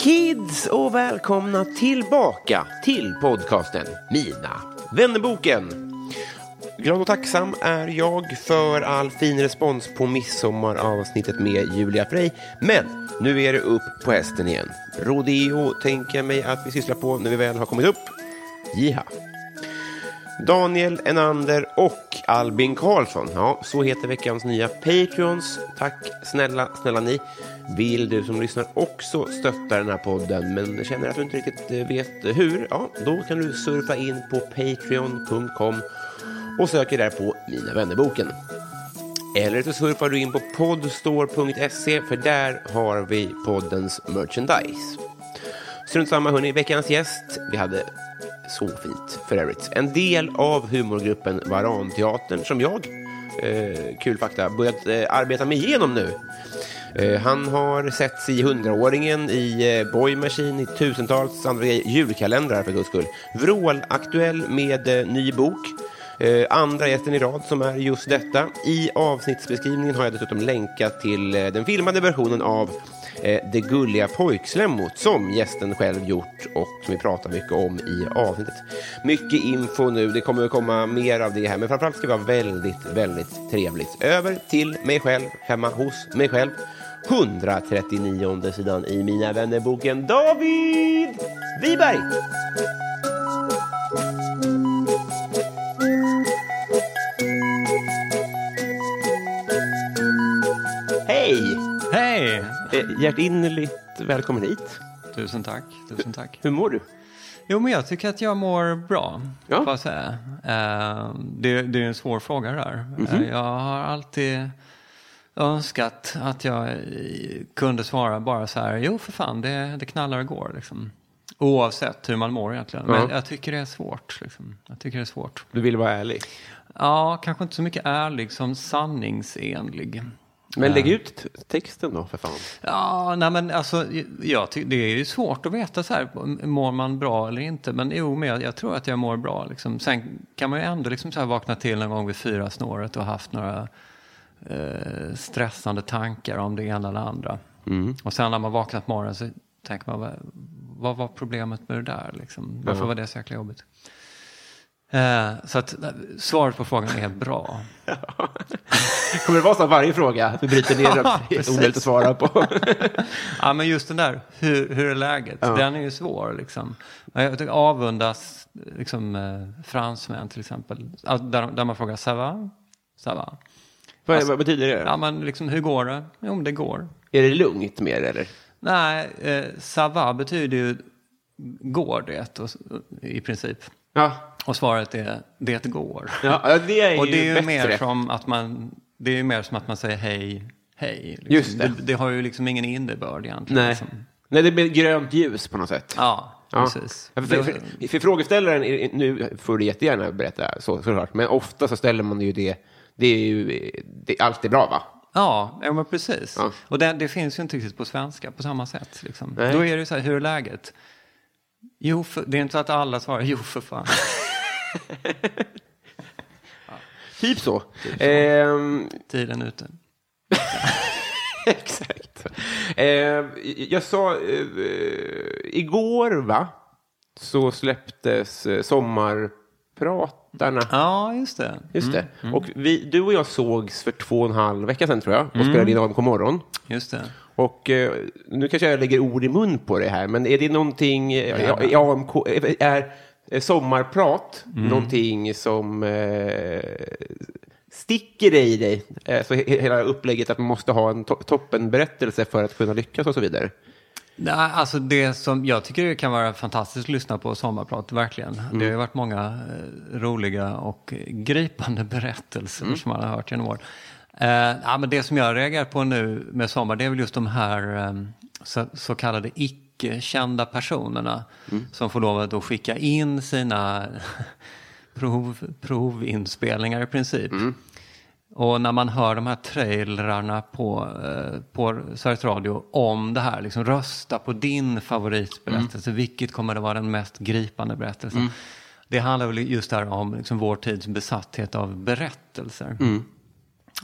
kids och välkomna tillbaka till podcasten Mina vännerboken. Glad och tacksam är jag för all fin respons på midsommaravsnittet med Julia Frey. Men nu är det upp på hästen igen. Rodeo tänker jag mig att vi sysslar på när vi väl har kommit upp. Jiha. Daniel Enander och Albin Karlsson. Ja, så heter veckans nya Patreons. Tack snälla, snälla ni. Vill du som lyssnar också stötta den här podden men känner att du inte riktigt eh, vet hur? Ja, då kan du surfa in på patreon.com och söker där på Mina vännerboken. Eller så surfar du in på podstore.se för där har vi poddens merchandise. Strunt samma, hörni, veckans gäst. Vi hade så fint för övrigt. En del av humorgruppen Varanteatern som jag, eh, kul fakta, börjat eh, arbeta mig igenom nu. Eh, han har setts i hundraåringen, i eh, Boy Machine, i tusentals andra grejer. julkalendrar för guds skull. Vrål-aktuell med eh, ny bok. Eh, andra gästen i rad som är just detta. I avsnittsbeskrivningen har jag dessutom länkat till eh, den filmade versionen av eh, Det gulliga pojkslemmot som gästen själv gjort och som vi pratar mycket om i avsnittet. Mycket info nu, det kommer att komma mer av det här, men framförallt ska vi ha väldigt, väldigt trevligt. Över till mig själv, hemma hos mig själv. 139 sidan i Mina vännerboken David Wiberg. Hjärtinnerligt välkommen hit. Tusen tack, tusen tack. Hur mår du? Jo, men jag tycker att jag mår bra, Ja. får jag säga. Eh, det, det är en svår fråga där. Mhm. Eh, jag har alltid önskat att jag kunde svara bara så här, jo för fan, det, det knallar och går. Liksom. Oavsett hur man mår egentligen. Men Ja. jag tycker det är svårt. Liksom. Jag tycker det är svårt. Du vill vara ärlig. Ja, kanske inte så mycket ärlig som sanningsenlig. Men lägg ut texten då, för fan. Ja, nej men alltså, jag det är ju svårt att veta så här, mår man bra eller inte. Men jo, men jag, jag tror att jag mår bra. Liksom. Sen kan man ju ändå liksom så här vakna till någon gång vid fyra snåret och haft några eh, stressande tankar om det ena eller andra. Och sen när man vaknar på morgonen så tänker man, vad, vad var problemet med det där? Liksom? Varför var det så jäkla jobbigt? Eh, så att eh, svaret på frågan är bra. Kommer det vara så att varje fråga vi bryter ner? Ja, Det är omöjligt att svara på. Ja, men just den där, hur, hur är läget? Den är ju svår. Liksom. Jag avundas liksom, eh, fransmän till exempel. Alltså, Där, där man frågar, ça va? Ça va? vad, vad betyder det? Ja, men liksom, hur går det? Jo, men det går. Är det lugnt mer eller? Nej, eh, ça va betyder ju går det och, i princip. Ja, Och svaret är det går. ja det är och ju det är ju bättre. mer som att man, det är mer som att man säger hej, hej. Liksom. Just det. det. Det har ju liksom ingen innebörd egentligen. Nej. Liksom. Nej, det blir grönt ljus på något sätt. Ja, Ja. precis. Ja, För, för, för frågeställaren, är- nu får du jättegärna berätta så, såklart, men ofta så ställer man ju det, det är ju, det, allt är bra va? Ja, ja men precis. Ja. Och det, det finns ju inte riktigt på svenska på samma sätt. Liksom. Då är det ju så här, hur är läget? Jo, för, det är inte så att alla svarar jo för fan. Typ så. Ehm, Tiden är ute. Exakt. Eh, jag sa eh, igår, va? Så släpptes eh, sommarprat Darna. Ja, just det. Just det. Och vi, du och jag sågs för två och en halv vecka sedan tror jag och spelade in AMK morgon. Just det. Och eh, nu kanske jag lägger ord i mun på det här, men är det någonting eh, i AMK, är, är, är sommarprat någonting som eh, sticker i dig? Eh, så he- hela upplägget att man måste ha en to- toppenberättelse för att kunna lyckas och så vidare. Nej, alltså det som jag tycker det kan vara fantastiskt att lyssna på sommarprat, verkligen. Det har ju varit många eh, roliga och gripande berättelser som man har hört genom år. Eh, ja, men det som jag reagerar på nu med sommar, det är väl just de här eh, så, så kallade icke-kända personerna som får lov att då skicka in sina prov, provinspelningar i princip. Och när man hör de här trailrarna på, eh, på Sveriges Radio om det här, liksom rösta på din favoritberättelse, vilket kommer att vara den mest gripande berättelsen? Det handlar väl just där om liksom vår tids besatthet av berättelser.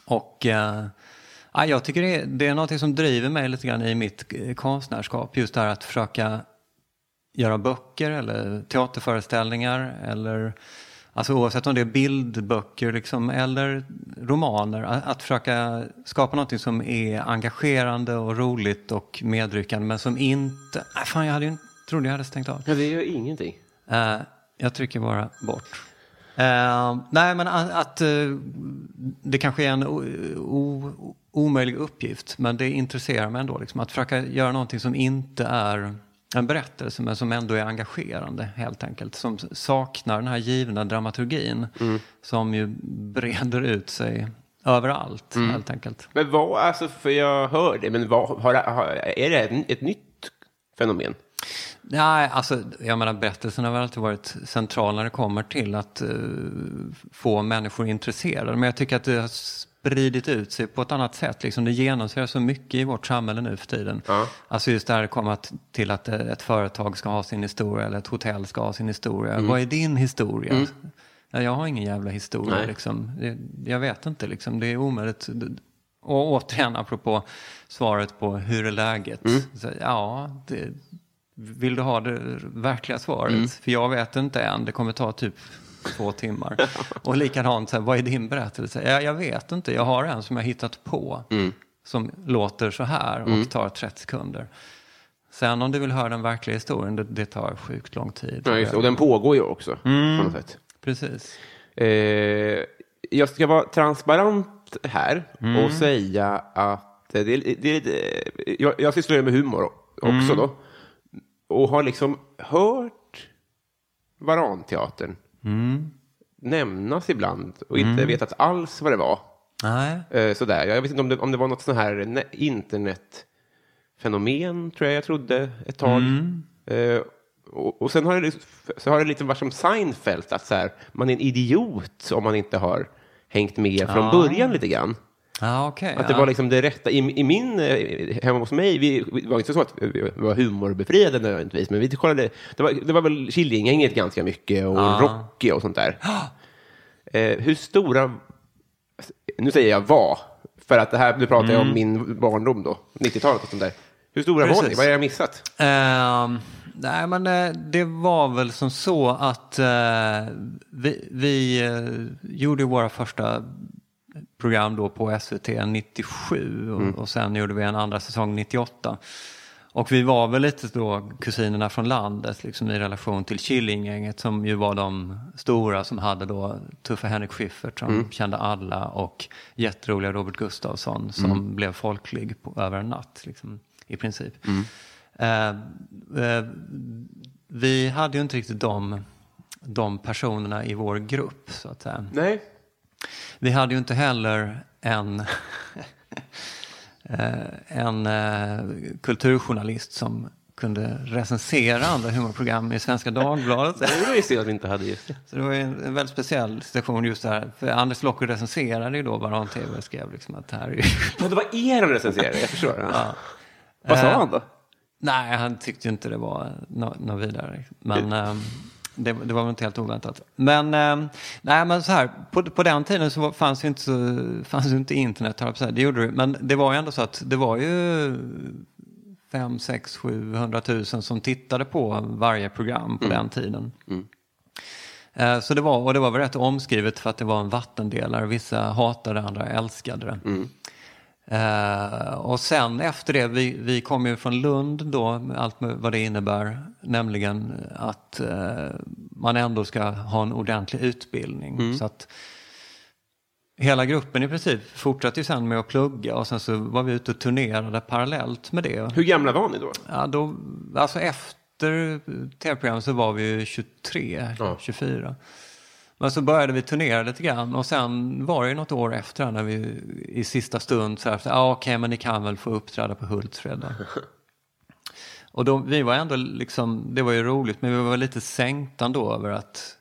Och eh, ja, jag tycker det är, det är något som driver mig lite grann i mitt eh, konstnärskap, just det här att försöka göra böcker eller teaterföreställningar eller alltså oavsett om det är bildböcker liksom, eller romaner. Att, att försöka skapa något som är engagerande och roligt och medryckande men som inte... Nej, fan, jag hade ju, inte- trodde jag hade stängt av. Ja, det gör ingenting. Eh, jag trycker bara bort. Eh, nej, men att, att eh, det kanske är en o, omöjlig uppgift, men det intresserar mig ändå. Liksom, att försöka göra någonting som inte är en berättelse, men som ändå är engagerande helt enkelt. Som saknar den här givna dramaturgin, som ju breder ut sig överallt helt enkelt. Men vad, alltså, för jag hör det, men vad, har, har, är det ett, ett nytt fenomen? Nej, alltså jag menar berättelsen har väl alltid varit central när det kommer till att eh, få människor intresserade. Men jag tycker att det har spridit ut sig på ett annat sätt. Liksom det genomsyrar så mycket i vårt samhälle nu för tiden. Ja. Alltså just det här kommer till att eh, ett företag ska ha sin historia eller ett hotell ska ha sin historia. Vad är din historia? Ja, jag har ingen jävla historia. Liksom. Jag vet inte, liksom. det är omöjligt. Och återigen apropå svaret på hur är läget? Så, ja, det, vill du ha det verkliga svaret? För jag vet inte än, det kommer ta typ två timmar. Och likadant, så här, vad är din berättelse? Ja, jag vet inte, jag har en som jag hittat på. Som låter så här och tar 30 sekunder. Sen om du vill höra den verkliga historien, det, det tar sjukt lång tid. Ja, just, det. och den pågår ju också på något sätt. Precis. Eh, jag ska vara transparent här och säga att det, är- det, lite- jag, jag sysslar med humor också då. Och har liksom hört Varanteatern nämnas ibland och inte vetat alls vad det var. Nej. Eh, sådär. Jag vet inte om det, om det var något sånt här ne- internetfenomen, tror jag jag trodde ett tag. Eh, och, och sen har det, så har det lite varit som Seinfeld, att så här, man är en idiot om man inte har hängt med från början lite grann. Ja, okej. Att det ja. var liksom det rätta. I, i min, eh, hemma hos mig, vi, det var inte så att vi var humorbefriade nödvändigtvis, men vi kollade, det var, det var väl Killinggänget ganska mycket och Rocky och sånt där. Eh, hur stora, nu säger jag var, för att det här, nu pratar jag om min barndom då, 90-talet och sånt där. Hur stora var ni? Precis. Vad har jag missat? Ehm, nej, men eh, det var väl som så att eh, vi, vi gjorde våra första program då på SVT 97 och, och sen gjorde vi en andra säsong 98. Och vi var väl lite då kusinerna från landet liksom i relation till Killinggänget som ju var de stora som hade då Tuffe Henrik Schyffert som kände alla och jätteroliga Robert Gustafsson som blev folklig på, över en natt liksom, i princip. Eh, eh, vi hade ju inte riktigt de, de personerna i vår grupp så att säga. Nej. Vi hade ju inte heller en, eh, en eh, kulturjournalist som kunde recensera andra humorprogram i Svenska Dagbladet. Det var ju synd att vi inte hade just det. Så det var ju en, en väldigt speciell situation just där. För Anders Locker recenserade ju då Varan TV och skrev liksom att det här är. Ja, det var er han recenserade, jag förstår. Vad sa Eh, han då? Nej, han tyckte inte det var något nå vidare. Men ehm, det, det var väl inte helt oväntat. Men, ehm, nej, men så här, på, på den tiden så fanns ju inte, fanns ju inte internet, säga. det gjorde det. Men det var ju ändå så att det var ju 5, 6, 700 000 som tittade på varje program på den tiden. Eh, Så det var, och det var väl rätt omskrivet för att det var en vattendelare. Vissa hatade det, andra älskade det. Eh, och sen efter det, vi, vi kom ju från Lund då, med allt med vad det innebär. Nämligen att eh, man ändå ska ha en ordentlig utbildning. Så att hela gruppen i princip fortsatte ju sen med att plugga och sen så var vi ute och turnerade parallellt med det. Hur gamla var ni då? Ja, då, alltså efter tv-programmet så var vi ju 23, Ja. 24. Men så började vi turnera lite grann och sen var det ju något år efter när vi i sista stund så här, ja okej men ni kan väl få uppträda på Hultsfred. Och då, vi var ändå liksom, det var ju roligt men vi var lite sänkta ändå över att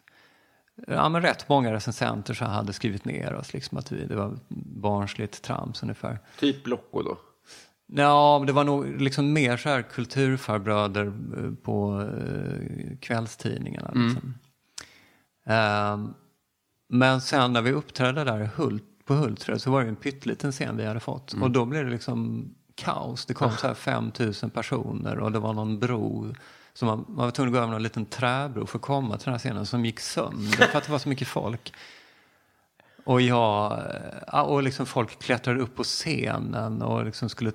ja, men rätt många recensenter så hade skrivit ner oss liksom att vi, det var barnsligt trams ungefär. Typ Locko då? Ja, det var nog liksom mer så här kulturfarbröder eh, på eh, kvällstidningarna. Liksom. Ehm, men sen när vi uppträdde där på Hultsfred så var det en pytteliten scen vi hade fått. Och då blev det liksom kaos. Det kom så här 5 000 personer och det var någon bro. Så man, man var tvungen att gå över någon liten träbro för att komma till den här scenen som gick sönder för att det var så mycket folk. Och, jag, ja, och liksom folk klättrade upp på scenen och liksom skulle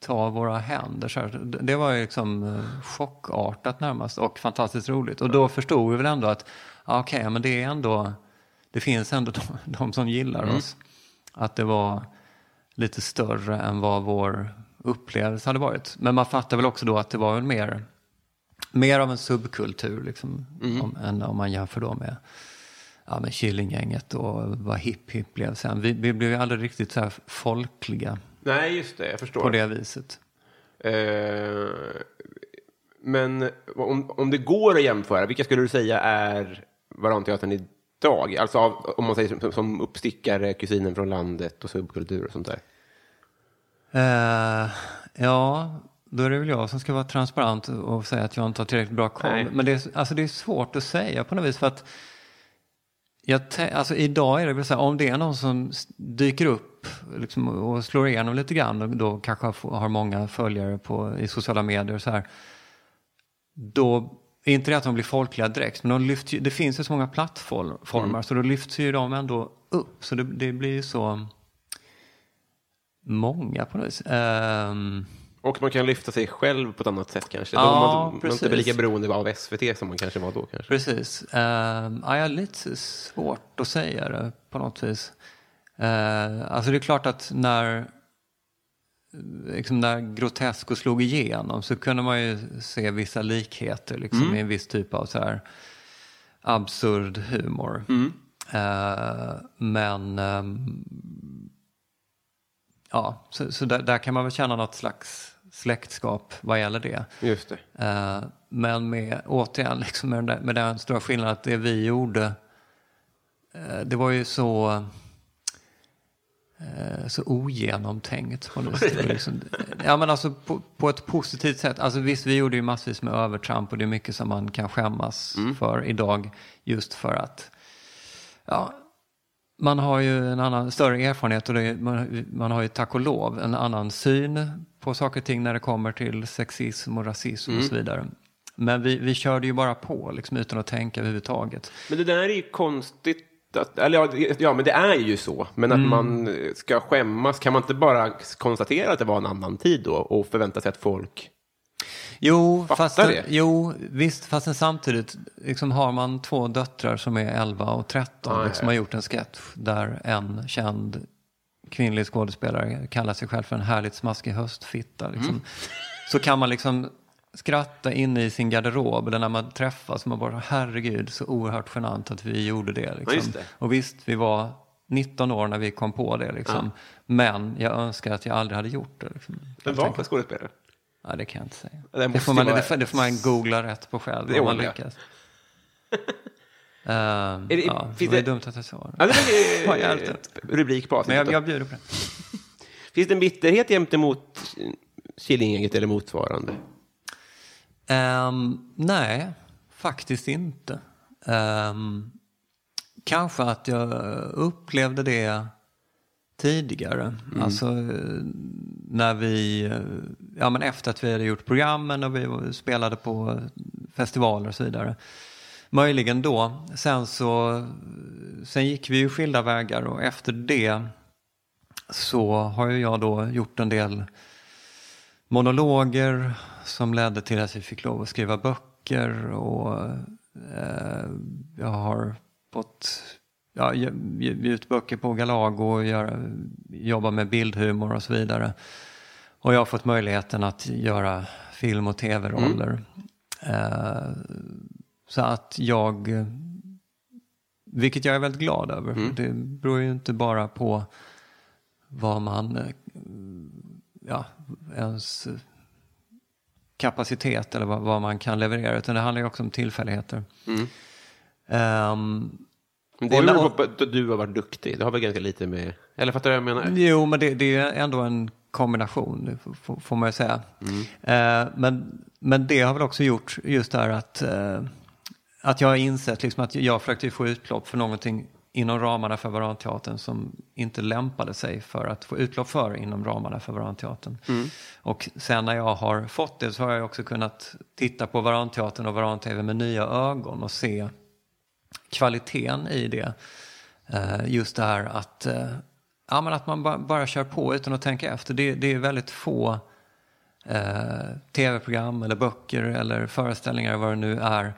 ta våra händer. Så här. Det- Det var ju liksom eh, chockartat närmast och fantastiskt roligt. Och då förstod vi väl ändå att ja, okej, men det är ändå, det finns ändå de, de som gillar oss. Att det var lite större än vad vår upplevelse hade varit. Men man fattar väl också då att det var väl mer, mer av en subkultur liksom, om, än om man jämför då med ja, men Killinggänget och vad hipp hipp blev sen. Vi, vi blev ju aldrig riktigt så här folkliga Nej, just det. Jag förstår. på det viset. Eh, men om, om det går att jämföra, vilka skulle du säga är Varanteatern idag? Alltså av, om man säger som, som uppstickare, kusinen från landet och subkultur och sånt där. Eh, ja, då är det väl jag som ska vara transparent och säga att jag inte har tillräckligt bra koll. Nej. Men det är, alltså det är svårt att säga på något vis för att jag alltså idag är det väl så här, om det är någon som dyker upp liksom, och slår igenom lite grann och då kanske har, många följare på, i sociala medier och så här. Då inte det att de blir folkliga direkt, men de lyfter, ju- det finns ju så många plattformar så då lyfts ju de ändå upp. Så det, det blir ju så många på något vis. Ehm, Och man kan lyfta sig själv på ett annat sätt kanske. Ja, Då man, man inte blir lika beroende av SVT som man kanske var då. Kanske. Precis. Uh, ja, jag har lite svårt att säga det på något vis. Uh, alltså det är klart att när, liksom när Grotesco slog igenom så kunde man ju se vissa likheter liksom, i en viss typ av så här absurd humor. Eh, men ehm, ja, så, så där, där kan man väl känna något slags släktskap vad gäller det. Just det. Eh, men med, återigen, liksom med, den med den stora skillnaden att det vi gjorde, eh, det var ju så, så ogenomtänkt. Liksom, ja, men alltså på, på ett positivt sätt. Alltså visst, vi gjorde ju massvis med övertramp och det är mycket som man kan skämmas för idag. Just för att, ja, man har ju en annan, större erfarenhet och det, man, man har ju tack och lov en annan syn på saker och ting när det kommer till sexism och rasism och så vidare. Men vi, vi körde ju bara på liksom, utan att tänka överhuvudtaget. Men det där är ju konstigt. Att, eller ja, ja, men det är ju så. Men att Mm. man ska skämmas, kan man inte bara konstatera att det var en annan tid då och förvänta sig att folk... Jo, Fattar fast, det. jo visst, fast sen samtidigt liksom, har man två döttrar som är 11 och 13 Ja, liksom, ja. har gjort en sketch där en känd kvinnlig skådespelare kallar sig själv för en härligt smaskig höstfitta. Liksom. Mm. Så kan man liksom skratta inne i sin garderob eller när man träffas. Man bara, herregud, så oerhört genant att vi gjorde det. Liksom. just det. Och visst, vi var 19 år när vi kom på det. Liksom. Men jag önskar att jag aldrig hade gjort det. Liksom. Men vad för skådespelare? Ja, det kan jag inte säga. Det Det, får man, vara- det, det får man googla rätt på själv Det om man lyckas. Ehm, det- ja, det var det- dumt att jag sa det. Ja, det var rubrik på Men jag, jag bjuder på det. Finns det en bitterhet gentemot Killinggänget eller motsvarande? Ehm, nej, faktiskt inte. Ehm, kanske att jag upplevde det tidigare. Alltså eh, när vi, eh, ja men efter att vi hade gjort programmen och vi spelade på festivaler och så vidare. möjligen då. Sen så, sen gick vi ju skilda vägar och efter det så har ju jag då gjort en del monologer som ledde till att jag fick lov att skriva böcker och eh, jag har fått ja, ge, ut böcker på Galago och göra, jobba med bildhumor och så vidare. Och jag har fått möjligheten att göra film och tv-roller. Eh, så att jag, vilket jag är väldigt glad över, för det beror ju inte bara på vad man, eh, ja, ens kapacitet eller vad, vad man kan leverera, utan det handlar ju också om tillfälligheter. Ehm, Men det när- på att du har varit duktig. Det har väl ganska lite med... Eller fattar du vad jag menar? Jo, men det, det är ändå en kombination, det f- f- får man ju säga. Eh, men, men det har väl också gjort just det här att, eh, att jag har insett liksom att jag försökte få utlopp för någonting inom ramarna för Varanteatern som inte lämpade sig för att få utlopp för inom ramarna för Varanteatern. Och sen när jag har fått det så har jag också kunnat titta på Varanteatern och Varan-TV med nya ögon och se kvaliteten i det. Eh, just det här att, eh, ja, men att man ba bara kör på utan att tänka efter. Det, det är väldigt få eh, tv-program eller böcker eller föreställningar vad det nu är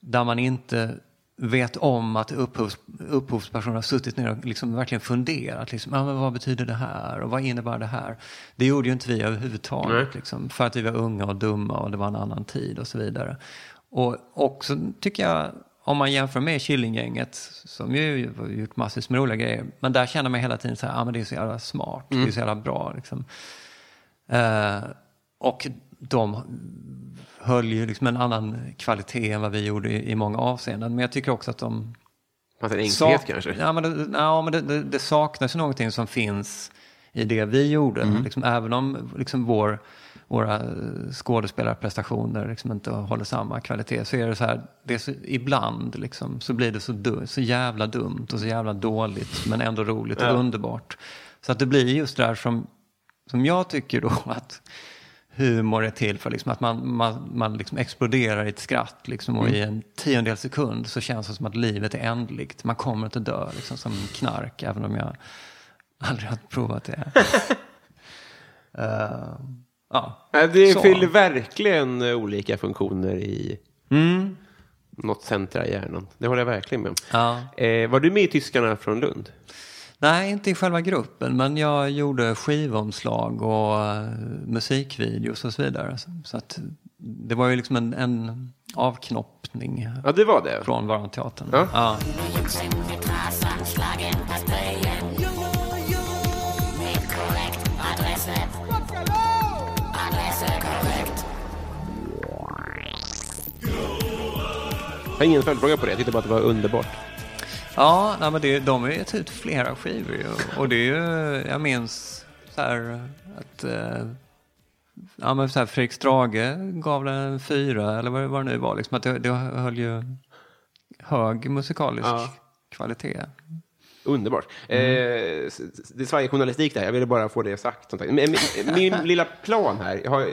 där man inte vet om att upphovs, upphovspersonen har suttit ner och liksom verkligen funderat. Liksom, men vad betyder det här och vad innebär det här? Det gjorde ju inte vi överhuvudtaget. Liksom, för att vi var unga och dumma och det var en annan tid och så vidare. Och också tycker jag, om man jämför med Killinggänget, som ju har gjort massvis med roliga grejer, men där känner man hela tiden så här, ah, men det är så jävla smart, det är så jävla bra. Liksom. Eh, och de höll ju liksom en annan kvalitet än vad vi gjorde i, i många avseenden. Men jag tycker också att de... Fanns en enkelhet kanske? Ja, men, det, ja, men det, det, det saknas ju någonting som finns i det vi gjorde. Mm. Liksom, även om liksom, vår, våra skådespelarprestationer liksom, inte håller samma kvalitet så är det så här, det är så, ibland liksom, så blir det så, du, så jävla dumt och så jävla dåligt men ändå roligt och underbart. Så att det blir just det där som, som jag tycker då att humor är till för. Liksom, att man, man, man liksom exploderar i ett skratt liksom, och i en tiondel sekund så känns det som att livet är ändligt. Man kommer inte dö liksom, som knark, även om jag aldrig har provat det. Eh, ja. Det Så. fyller verkligen olika funktioner i Mm. något centra i hjärnan. Det håller jag verkligen med om. Ja. Eh, var du med i Tyskarna från Lund? Nej, inte i själva gruppen, men jag gjorde skivomslag och eh, musikvideos och så vidare. Så, så att det var ju liksom en, en avknoppning Ja, det var det. från Varanteatern. Ja. Ja. Jag har ingen följdfråga på det. Jag tyckte bara att det var underbart. Ja, nej, men det, de har gett ut flera skivor ju. Och det är ju, jag minns så här att eh, ja, men så här, Fredrik Strage gav den en fyra eller vad, vad det nu var. Liksom, att det, det höll ju hög musikalisk Ja. kvalitet. Underbart. Eh, s- s- det svajar journalistik där. Jag ville bara få det sagt. min, min lilla plan här, jag har eh,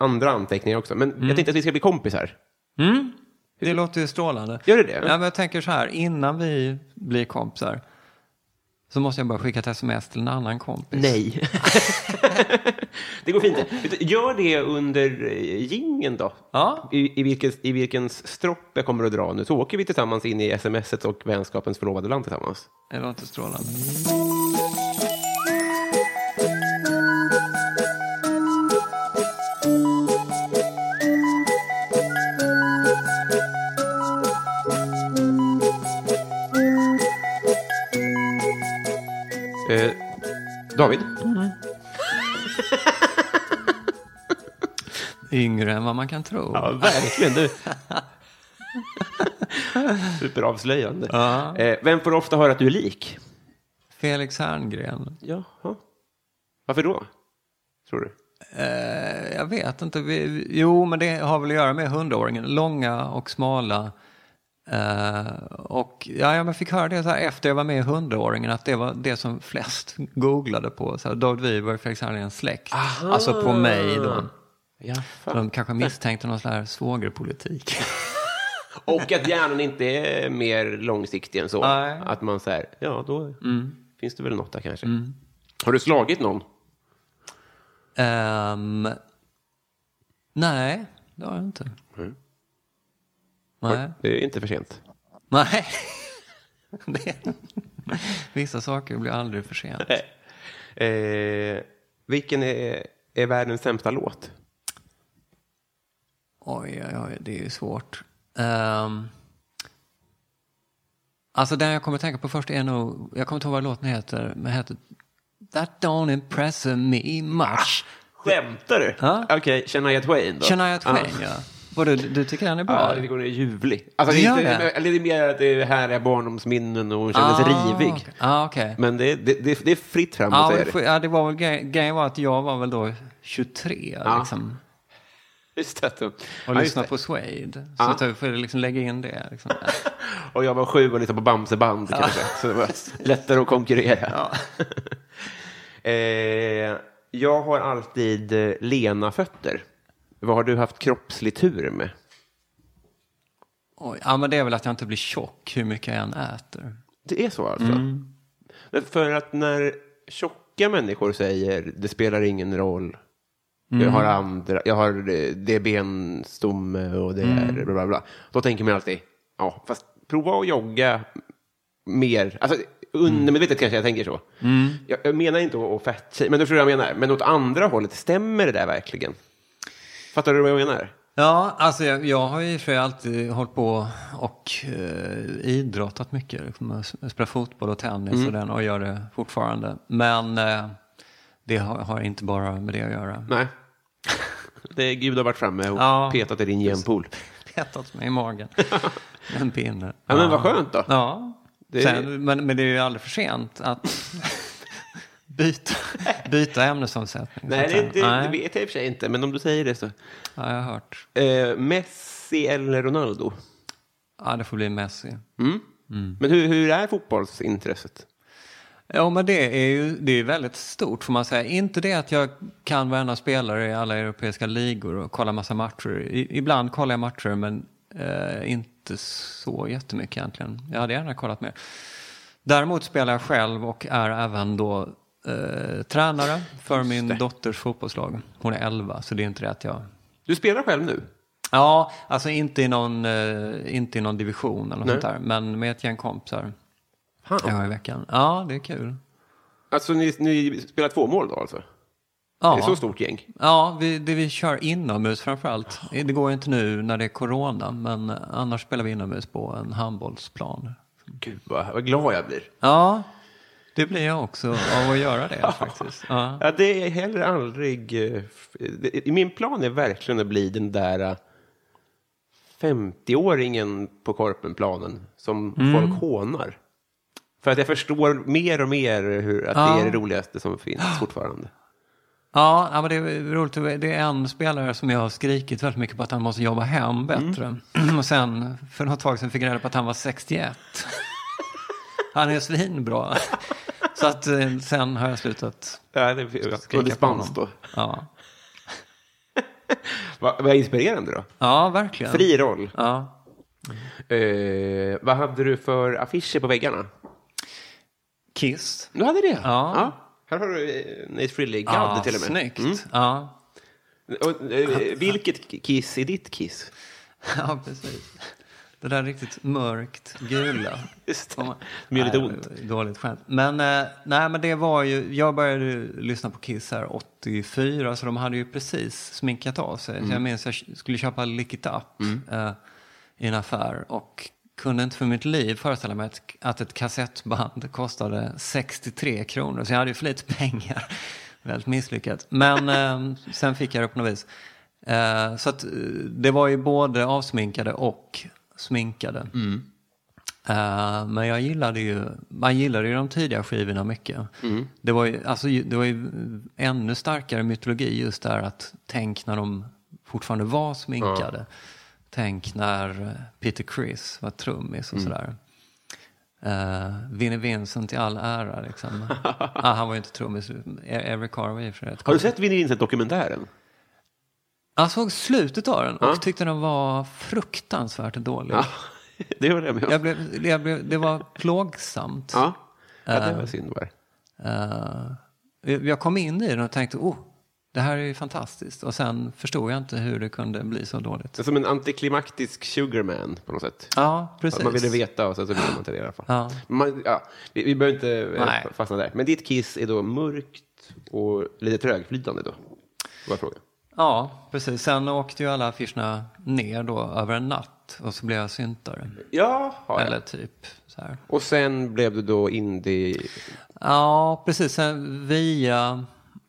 andra anteckningar också, men jag tänkte att vi ska bli kompisar. Det låter ju strålande. Gör det det? Ja, men jag tänker så här, innan vi blir kompisar så måste jag bara skicka ett sms till en annan kompis. Nej. det går fint. Gör det under gingen då. Ja. I, i, vilken, I vilkens stropp jag kommer att dra nu, så åker vi tillsammans in i smset och vänskapens förlovade land tillsammans. Det låter strålande. David? Yngre än vad man kan tro. Ja, verkligen. Du. Superavslöjande. Ja. Eh, vem får ofta höra att du är lik? Felix Herngren. Jaha. Varför då? Tror du? Eh, jag vet inte. Vi, jo, men det har väl att göra med hundraåringen. Långa och smala. Eh, och ja, jag fick höra det så här efter jag var med i hundraåringen att det var det som flest googlade på. Så här, David Wiberg, Felix Herngrens släkt. Alltså på mig då. Ja, Så de kanske misstänkte någon sån här svågerpolitik. Och att hjärnan inte är mer långsiktig än så. Nej. Att man säger, ja då finns det väl något där kanske. Har du slagit någon? Ehm, nej, det har jag inte. Mm. Nej. Det är inte för sent. Nej. Vissa saker blir aldrig för sent. Eh, vilken är, är världens sämsta låt? Oj, oj, oj, det är ju svårt. Um, alltså den jag kommer att tänka på först är nog, jag kommer inte ihåg vad låten heter, men heter That don't impress me much. Skämtar du? Ja. Okej, Shania Twain då? Shania Twain, Ja. ja. Vadå, du, du tycker den är bra? Ja, jag tycker hon är ljuvlig. Alltså, Det det gör är, inte, det? eller det är mer att det är härliga barndomsminnen och hon kändes rivig. okej. Ah, okej. Men det, det, det, det är fritt fram att Ja, säga det, det. ja, det var väl grej- grejen var att jag var väl då 23 Ja. liksom, Just det. och just lyssnade det. på Suede. Så Ja. att jag får liksom lägga in det. Liksom. Och jag var sju och lyssnade på Bamseband kanske. Så det var lättare att konkurrera. eh, jag har alltid eh, lena fötter. Vad har du haft kroppslig tur med? Oj, ja, men det är väl att jag inte blir tjock hur mycket jag än äter. Det är så alltså? Mm. För att när tjocka människor säger det spelar ingen roll. Mm. Jag har andra, jag har det är benstomme och det är Mm. bla bla bla. Då tänker man alltid, ja fast prova att jogga mer. Alltså Mm. undermedvetet kanske jag tänker så. Jag, jag menar inte att, att fett men du förstår vad jag menar. Men åt andra hållet, stämmer det där verkligen? Fattar du vad jag menar? Ja, alltså jag, jag har ju för sig alltid hållit på och eh, idrottat mycket. Jag spelar fotboll och tennis och, den, och gör det fortfarande. Men eh, det har, har inte bara med det att göra. Nej. Det är Gud har varit framme och Ja. petat i din genpool. Petat mig i magen. en pinne. Ja, men vad skönt då. Ja, Det Sen, men, men det är ju aldrig för sent att byta, byta ämnesomsättning. Nej, det, det, det Nej, vet jag i och för sig inte, men om du säger det så. ja, jag har hört. Eh, Messi eller Ronaldo? Ja, det får bli Messi. Mm. Men hur, hur är fotbollsintresset? Ja, men det är ju det är väldigt stort får man säga. Inte det att jag kan varenda spelare i alla europeiska ligor och kollar massa matcher. I, ibland kollar jag matcher men eh, inte så jättemycket egentligen. Jag hade gärna kollat mer. Däremot spelar jag själv och är även då eh, tränare för min dotters fotbollslag. Hon är 11 så det är inte det att jag... Du spelar själv nu? Ja, alltså inte i någon, eh, inte i någon division eller något Nej. sånt där. Men med ett gäng kompisar. Fan. Ja, i veckan. Ja, det är kul. Alltså ni, ni spelar två mål då alltså? Ja. Det är så stort gäng? Ja, vi, det vi kör inomhus framförallt. Det går ju inte nu när det är corona, men annars spelar vi inomhus på en handbollsplan. Gud vad, vad glad jag blir. Ja, det blir jag också av att göra det faktiskt. Ja. Ja, det är heller aldrig... eh, Min plan är verkligen att bli den där eh, 50-åringen på Korpenplanen som Mm. folk hånar. För att jag förstår mer och mer hur, att det är det roligaste som finns fortfarande. Ja, ja, men det är roligt. Det är en spelare som jag har skrikit väldigt mycket på att han måste jobba hem bättre. Och sen för något tag sedan fick jag reda på att han var 61. Han är svinbra. Så att eh, sen har jag slutat Ja, det är skrika på honom. då. Ja, Vad, vad inspirerande då. ja verkligen. Fri roll. Ja. Eh, vad hade du för affischer på väggarna? Kiss. Du hade det? Ja. Här har du eh, Nate Frilly-gadd till och med. Snyggt. Mm. Ja. Och, eh, vilket kiss är ditt kiss? ja, precis. Det där riktigt mörkt gula. Just det. Det gör lite ont. Dåligt skämt. Men, eh, nej, men det var ju, jag började lyssna på Kiss här 84, så de hade ju precis sminkat av sig. Mm. Så jag minns jag skulle köpa Lick It Up eh, i en affär och kunde inte för mitt liv föreställa mig att, att ett kassettband kostade 63 kronor. Så jag hade ju för lite pengar. Väldigt misslyckat. Men eh, sen fick jag det på något vis. Eh, så att eh, det var ju både avsminkade och sminkade. Eh, men jag gillade ju, man gillade ju de tidiga skivorna mycket. Det, var ju, alltså, det var ju ännu starkare mytologi just där att tänk när de fortfarande var sminkade. Tänk när eh, Peter Criss var trummis och sådär. Uh, Vinnie Vincent i all ära liksom. ah, han var ju inte trummis. E- Eric rätt Har du sett Vinnie Vincent-dokumentären? Jag såg slutet av den och Ja. tyckte den var fruktansvärt dålig. Ja, det var det med. Jag blev, jag blev, det var plågsamt. Ja, ja det var synd bara. Eh, jag kom in i den och tänkte, oh, det här är ju fantastiskt. Och sen förstod jag inte hur det kunde bli så dåligt. Det är som en antiklimaktisk sugarman på något sätt. Ja, precis. Att man ville veta och sen så ville man inte det i alla fall. Ja. Man, ja, vi, vi behöver inte eh, Nej. fastna där. Men ditt kiss är då mörkt och lite trögflytande då? Var frågan. Ja, precis. Sen åkte ju alla affischerna ner då över en natt och så blev jag syntare. Ja, jag. Eller typ så här. Och sen blev du då indie... Ja, precis. Sen via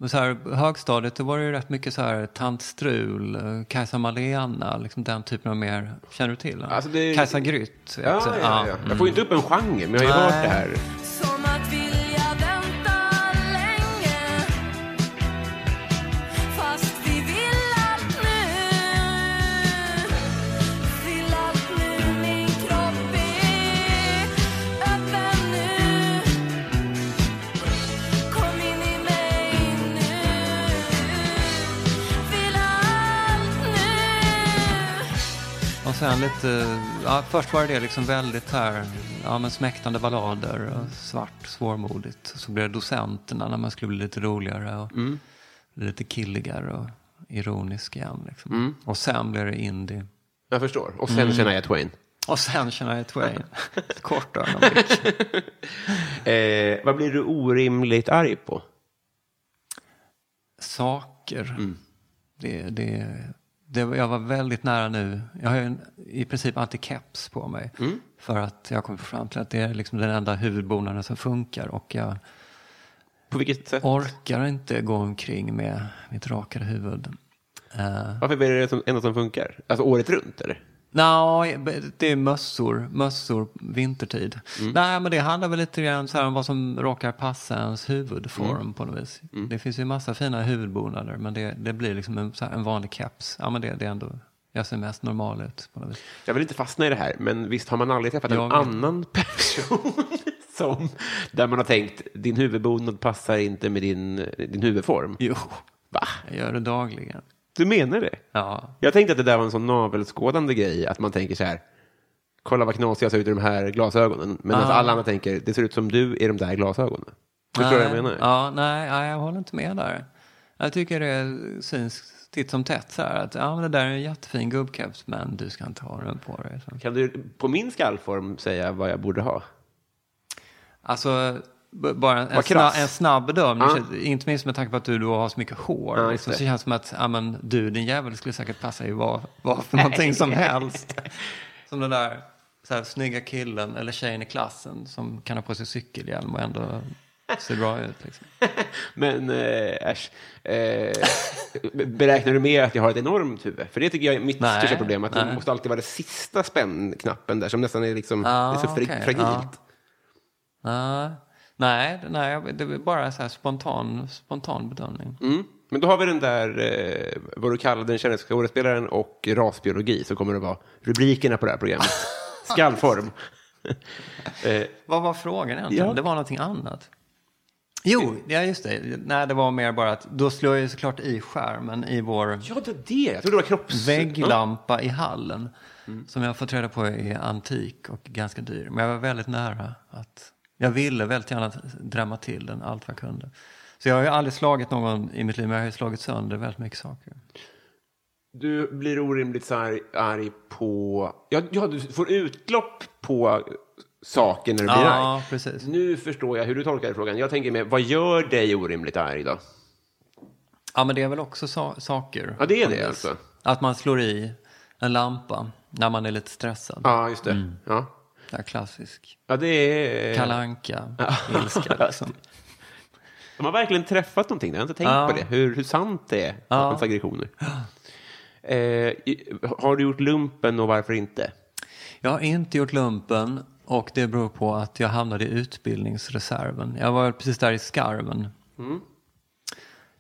så här, högstadiet då var det ju rätt mycket så här Tant Strul, Kajsa Malena, liksom den typen av mer, känner du till? Alltså, det- Kajsa Grytt. Ja, du? ja, ja. mm. Jag får inte upp en genre, men jag har ju hört det här. Sen lite, ja, först var det liksom väldigt här, ja men smäktande ballader och svart, svårmodigt. Så blev det docenterna när man skulle bli lite roligare och Mm. lite killigare och ironisk igen. Liksom. Och sen blev det indie. Jag förstår. Och sen Mm. känner jag Twain. Och sen känner jag Twain. Ett kort ögonblick. Eh, vad blir du orimligt arg på? Saker. Det, det, det, jag var väldigt nära nu. Jag har ju en, i princip alltid keps på mig. För att jag kom fram till att det är liksom den enda huvudbonaden som funkar. Och jag På vilket sätt? orkar inte gå omkring med mitt rakade huvud. Uh, Varför är det som, enda som funkar? Alltså året runt, eller? Nej, det är mössor, mössor vintertid. Nej, men det handlar väl lite grann så här om vad som råkar passa ens huvudform på något vis. Det finns ju massa fina huvudbonader, men det, det blir liksom en, här, en vanlig keps. Ja, men det, det är ändå, jag ser mest normal ut på något vis. Jag vill inte fastna i det här, men visst har man aldrig träffat en Jag- annan person som, där man har tänkt, din huvudbonad passar inte med din, din huvudform? Jo, Va? jag gör det dagligen. Du menar det? Ja, Jag tänkte att det där var en sån navelskådande grej, att man tänker så här, kolla vad knasig jag ser ut i de här glasögonen. Men att Ah. alla andra tänker, det ser ut som du i de där glasögonen. Förstår du vad jag Nej, menar? Ja, nej, ja, jag håller inte med där. Jag tycker det syns titt som tätt så här att ja, men det där är en jättefin gubbkeps, men du ska inte ha den på dig. Så. Kan du på min skallform säga vad jag borde ha? Alltså, bara en, snabb, en snabb bedömning, Ja. inte minst med tanke på att du då har så mycket hår. Ja, liksom, det. så känns det som att ja, men, du, din jävel, skulle säkert passa i vad, vad för någonting som helst. Som den där så här, snygga killen eller tjejen i klassen som kan ha på sig cykelhjälm och ändå ser bra ut. Liksom. Men eh, äsch, eh, beräknar du med att jag har ett enormt huvud? För det tycker jag är mitt Nej, största problem, att det måste alltid vara den sista spännкnappen där som nästan är liksom, det är så fri, okej, fragilt. Nej, nej, nej, det är bara så spontan, spontan bedömning. Mm. Men då har vi den där, eh, vad du kallar den kända skådespelaren och rasbiologi, så kommer det vara rubrikerna på det här programmet. Skallform. eh, Vad var frågan egentligen? Ja. Det var någonting annat. Jo, ja just det. Nej, det var mer bara att då slår jag såklart i skärmen i vår ja, det det. Jag det var kropps... vägglampa i hallen. Som jag har fått reda på är antik och ganska dyr. Men jag var väldigt nära att... Jag ville väldigt gärna drämma till den allt vad jag kunde. Så jag har ju aldrig slagit någon i mitt liv, men jag har ju slagit sönder väldigt mycket saker. Du blir orimligt så arg, arg på... Ja, ja, du får utlopp på saker när du blir Ja, arg. precis. Nu förstår jag hur du tolkar frågan. Jag tänker med, vad gör dig orimligt arg då? Ja, men det är väl också sa- saker. Ja, det är det vis. alltså. Att man slår i en lampa när man är lite stressad. Ja, just det. Ja. Är klassisk. ja, det är... Kalanka, ilska liksom. De har verkligen träffat någonting. Jag har inte tänkt Ja. på det. Hur, hur sant det är, Ja. hans aggressioner. Eh, har du gjort lumpen och varför inte? Jag har inte gjort lumpen och det beror på att jag hamnade i utbildningsreserven. Jag var precis där i skarven.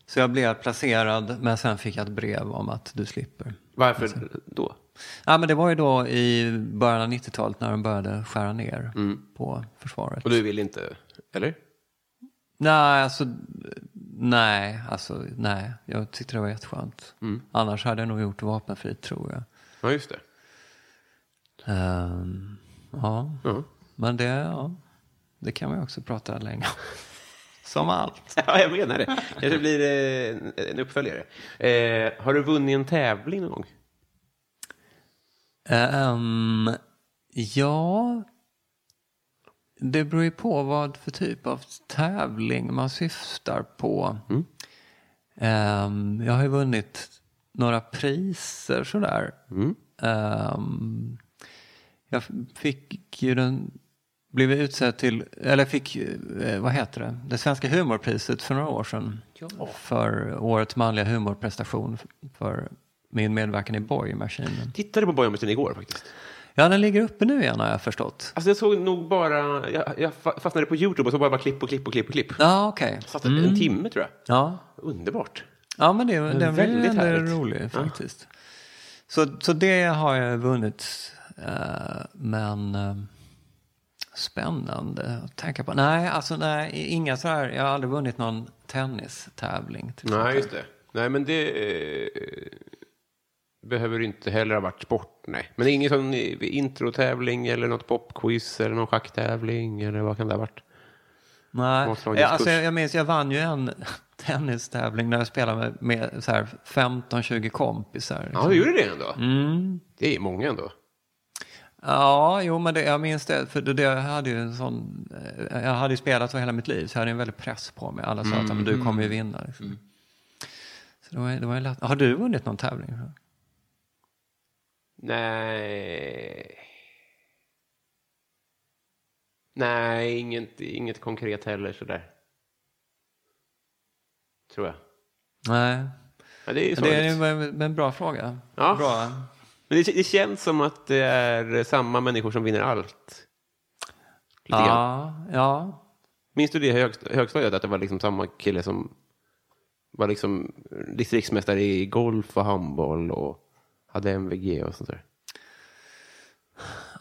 Så jag blev placerad men sen fick jag ett brev om att du slipper. Varför då? Ja, men det var ju då i början av 90-talet när de började skära ner på försvaret. Och du vill inte, eller? Nej, alltså Nej, alltså nej. Jag tyckte det var jätteskönt. Annars hade jag nog gjort vapenfri tror jag. Ja, just det. Ehm, ja, Ja. men det, ja, det kan man ju också prata länge om. Som allt. Ja, jag menar det. Kanske blir en, en uppföljare. Eh, har du vunnit en tävling någon gång? Ehm, ja, det beror ju på vad för typ av tävling man syftar på. Ehm, jag har ju vunnit några priser sådär. Ehm, jag fick ju den, blev utsedd till, eller fick, eh, vad heter det, det svenska humorpriset för några år sedan. För årets manliga humorprestation för min medverkan i Borgmaskinen. Tittade på Borgmästaren igår faktiskt. Ja, den ligger uppe nu igen har jag förstått. Alltså jag såg nog bara, jag, jag fa- fastnade på YouTube och så bara, bara klipp och klipp och klipp och klipp. Ja, okej. Satt en timme tror jag. Ja. Underbart. ja, men det, den var ju väldigt ändå härligt. rolig faktiskt. Så, så det har jag vunnit. eh, men eh, spännande att tänka på. Nej, alltså nej, inga så här, jag har aldrig vunnit någon tennistävling. Nej, just det. Nej, men det eh, behöver inte heller ha varit sport. Nej. Men ingen sån introtävling eller något popquiz eller någon schacktävling eller vad kan det ha varit? Nej, Avslagsdiskus. ja, alltså, jag, jag minns jag vann ju en tennistävling när jag spelade med, med så här 15-20 kompisar. Ja, liksom. du gjorde det ändå? Det är många ändå. Ja, jo, men det, jag minns det. För det, det jag hade ju en sån, eh, jag hade ju spelat så hela mitt liv, så jag hade en väldig press på mig. Alla sa att men du kommer ju vinna. Liksom. Så det var, det var lätt. Har du vunnit någon tävling? Nej. Nej, inget, inget konkret heller sådär. Tror jag. Nej, Ja, det är det är en, bra fråga. Ja. Bra. Men det, det känns som att det är samma människor som vinner allt. Lite grann. Ja, ja. Minns du det i högst, högstadiet, att det var liksom samma kille som var liksom distriktsmästare i golf och handboll och hade MVG och sånt där?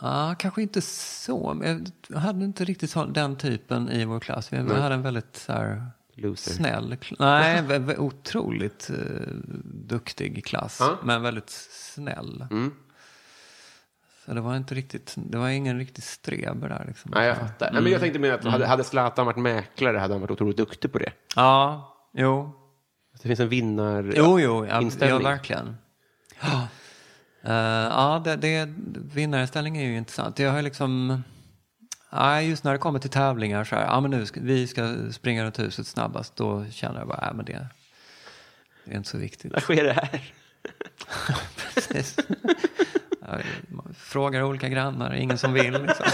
ja, kanske inte så. Men jag hade inte riktigt den typen i vår klass. Vi, vi hade en väldigt så här, Loser. snäll, nej, otroligt eh, duktig klass. Ja. Men väldigt snäll. Mm. Så det var inte riktigt, det var ingen riktig streber där liksom. Nej, jag fattar. Nej, men jag tänkte mer att hade, hade Zlatan varit mäklare hade han varit otroligt duktig på det. Ja, jo. Det finns en vinnar... Jo, jo, ja, ja verkligen. Ja, Eh, ja det, det, vinnarställning är ju intressant. Jag har liksom, ja, just när det kommer till tävlingar så här, ja men nu ska, vi ska springa runt huset snabbast, då känner jag bara, ja men det, det är inte så viktigt. När sker det här? Precis. Ja, man frågar olika grannar, ingen som vill. Liksom.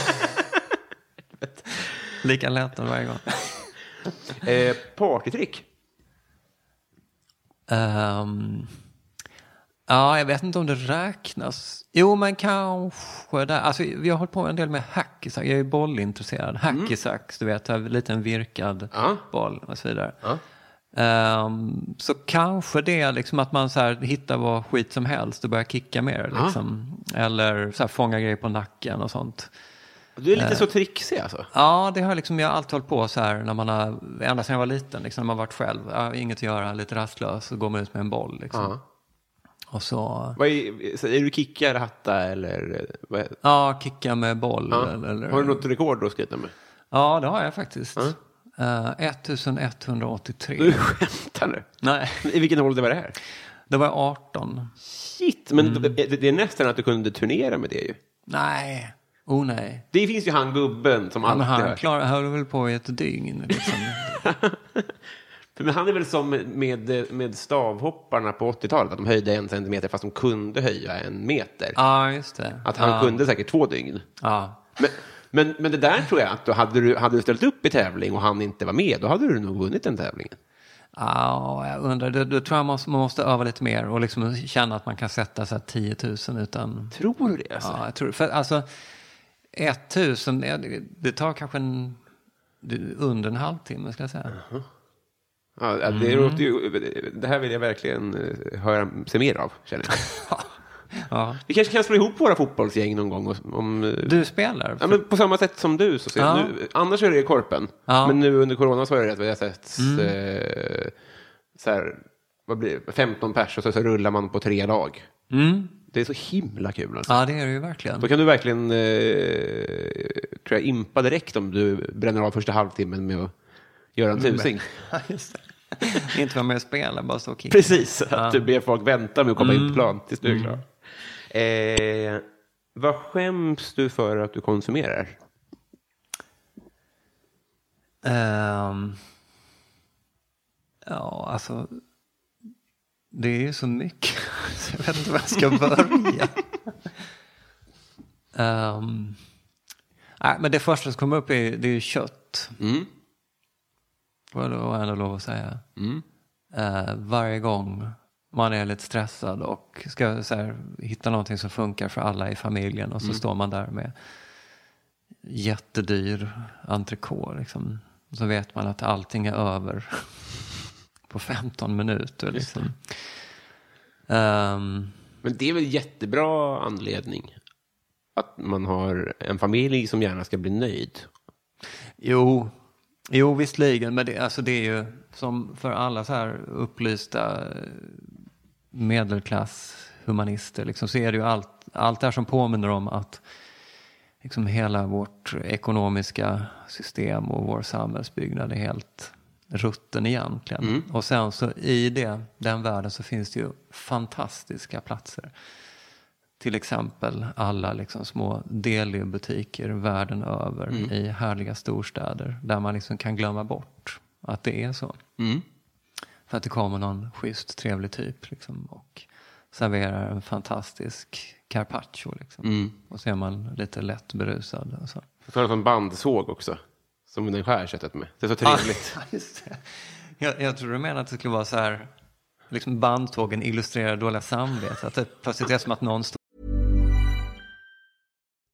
Lika lätt varje gång. Eh, partytrick? Ehm, ja, jag vet inte om det räknas. Jo, men kanske där. Alltså, vi har hållit på en del med hackisack. Jag är ju bollintresserad. Hackisack, du vet, en liten virkad Ja. boll och så vidare. Ja. Ehm, så kanske det är liksom att man så här hittar vad skit som helst och börjar kicka mer. Liksom. Eller så här, fånga grejer på nacken och sånt. Du är lite så trixig alltså? Ja, det har liksom, jag har alltid hållit på så här när man har, ända sedan jag var liten, liksom, när man varit själv. Inget att göra, lite rastlös, så går man ut med en boll. Liksom. Ja. Och så, Vad är, så är du kickare, hatta eller? Vad är, ja, kicka med boll. ja. Eller, Har du något rekord att skryta med? Ja, det har jag faktiskt. Eh, 1183. Du skämtar nu? Nej, I vilken ålder var det här? det var 18. Shit, men det, det är nästan att du kunde turnera med det ju. Nej, oh nej. Det finns ju han gubben som Ja, alltid han klar, höll väl på i ett dygn. Liksom. Men han är väl som med, med stavhopparna på 80-talet, att de höjde en centimeter fast de kunde höja en meter. ja, just det. Att han ja. kunde säkert två dygn. Ja. Men, men, men det där tror jag att då hade, du, hade du ställt upp i tävling och han inte var med, då hade du nog vunnit den tävlingen. Ja, jag undrar. Då, då tror jag man måste, man måste öva lite mer och liksom känna att man kan sätta så här 10 000 utan... Tror du det? Alltså? Ja, jag tror För alltså, 1000, ja, det, det tar kanske en, under en halvtimme ska jag säga. Ja, ja, det, låter ju, det här vill jag verkligen eh, höra se mer av, känner jag. Ja. Vi kanske kan slå ihop våra fotbollsgäng någon gång. Om, eh, Du spelar? ja, men på samma sätt som du. Så ser Ja. nu, annars är det Korpen. Ja. Men nu under corona så är det att vi har sett eh, så här, vad blir det, 15 pers och så, så rullar man på tre lag. Mm. Det är så himla kul. Alltså. Ja, det är det ju verkligen. Då kan du verkligen eh, tror jag, impa direkt om du bränner av första halvtimmen med att göra en tusing. Ja, just det. Inte vara med och spela, bara stå och kicka. Precis, att du ber folk vänta med att komma in på plan tills du är klar. Eh, vad skäms du för att du konsumerar? Ehm, ja, alltså. Det är ju så mycket. Så jag vet inte var jag ska börja. Ehm, nej, men det första som kommer upp är, det är ju kött. Mm. Får jag då ändå lov att säga. Eh, varje gång man är lite stressad och ska här, hitta någonting som funkar för alla i familjen och så står man där med jättedyr entrecote. Liksom. Så vet man att allting är över på 15 minuter. Liksom. Ehm, Men det är väl jättebra anledning att man har en familj som gärna ska bli nöjd. Jo, jo visserligen, men det, alltså det är ju som för alla så här upplysta eh, medelklasshumanister liksom, så är det ju allt, allt det här som påminner om att liksom hela vårt ekonomiska system och vår samhällsbyggnad är helt rutten egentligen. Och sen så i det, den världen så finns det ju fantastiska platser. Till exempel alla liksom små delibutiker världen över i härliga storstäder där man liksom kan glömma bort att det är så. För att det kommer någon schysst trevlig typ liksom, och serverar en fantastisk carpaccio. Liksom. Och så är man lite lätt berusad. Och så. Jag tar en bandsåg också, som den skär köttet med. Det är så trevligt. Ah, just det. Jag, jag tror du menar att det skulle vara så här, liksom bandtågen illustrerar dåliga samvete. Att det plötsligt är som att någon står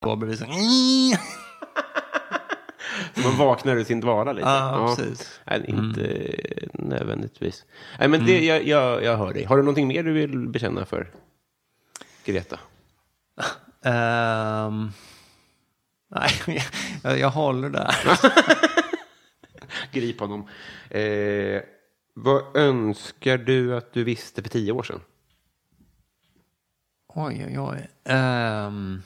Bredvid så man vaknar ur sin dvala lite. Ja, precis. Nej, inte eh, nödvändigtvis. Nej, men det, jag, jag, jag hör dig. Har du någonting mer du vill bekänna för Greta? Ehm, nej, jag, jag håller där. Grip honom. Eh, vad önskar du att du visste för tio år sedan? Oj, oj, oj. Ehm.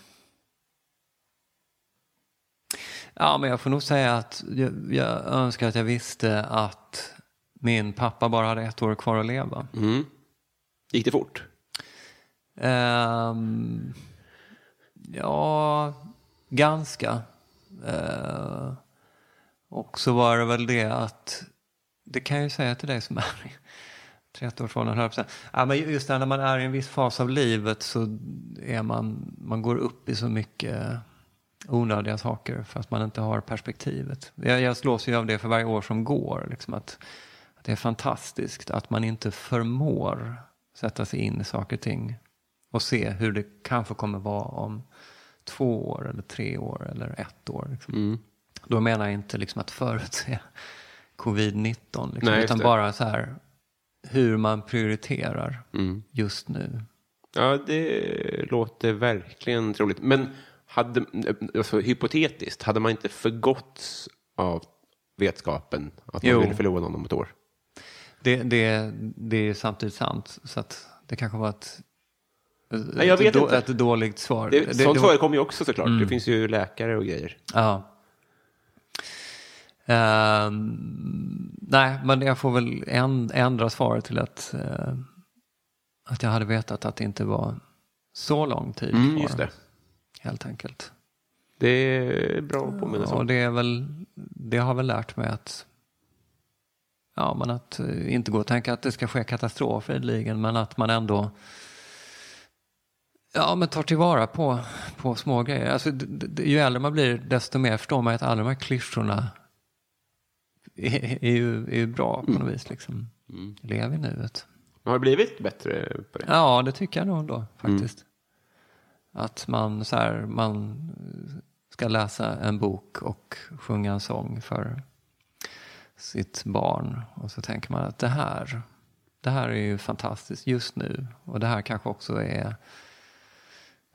Ja, men jag får nog säga att jag, jag önskar att jag visste att min pappa bara hade ett år kvar att leva. Mm. Gick det fort? Ehm, ja, ganska. Eh, och så var det väl det att, det kan jag ju säga till dig som är i 30-årsåldern, höll ja, men just när man är i en viss fas av livet så är man, man går upp i så mycket onödiga saker för att man inte har perspektivet. Jag, jag slås ju av det för varje år som går. Liksom att, att det är fantastiskt att man inte förmår sätta sig in i saker och ting och se hur det kanske kommer vara om två år eller tre år eller ett år. Liksom. Då menar jag inte liksom att förutse covid-19 liksom, Nej, utan det. bara så här hur man prioriterar Mm. just nu. Ja, det låter verkligen troligt. Men hade, alltså, hypotetiskt, hade man inte förgåtts av vetskapen att man Jo. ville förlora någon om ett år? Det, det, det är samtidigt sant. Så att det kanske var ett Nej, jag ett, vet då, inte. ett dåligt svar. Det, Det- sånt det var- förekommer ju också såklart. Det finns ju läkare och grejer. Ja. Ehm, nej, men jag får väl änd- ändra svaret till att, eh, att jag hade vetat att det inte var så lång tid Mm, kvar. Helt enkelt. Det är bra att påminna sig Och om. det, är väl, det har väl lärt mig att, ja, men att eh, inte gå och tänka att det ska ske katastrofer ideligen, men att man ändå ja, men tar tillvara på, på små grejer. Alltså, ju äldre man blir, desto mer förstår man att alla de här klyschorna är, är, ju, är ju bra på något vis. Liksom. Lev i nuet. Har det blivit bättre på det? Ja, det tycker jag nog ändå faktiskt. Att man, så här, man ska läsa en bok och sjunga en sång för sitt barn. Och så tänker man att det här, det här är ju fantastiskt just nu. Och det här kanske också är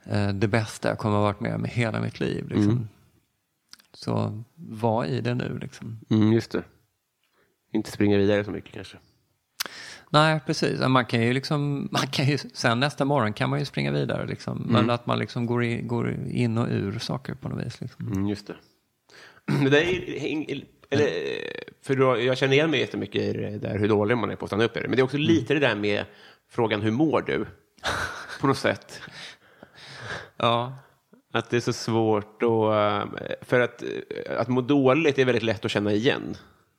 eh, det bästa jag kommer att ha varit med om i hela mitt liv. Liksom. Så var i det nu liksom. Mm, just det. Inte springa vidare så mycket kanske. Nej, precis. Man kan ju liksom, man kan ju, sen nästa morgon kan man ju springa vidare. Liksom. Men att man liksom går, i, går in och ur saker på något vis. Liksom. Mm, just det. Men det är, eller, för då, jag känner igen mig jättemycket i det där hur dålig man är på att stanna upp. Men det är också lite det där med frågan hur mår du? På något sätt. Ja. Att det är så svårt att... För att, att må dåligt är väldigt lätt att känna igen.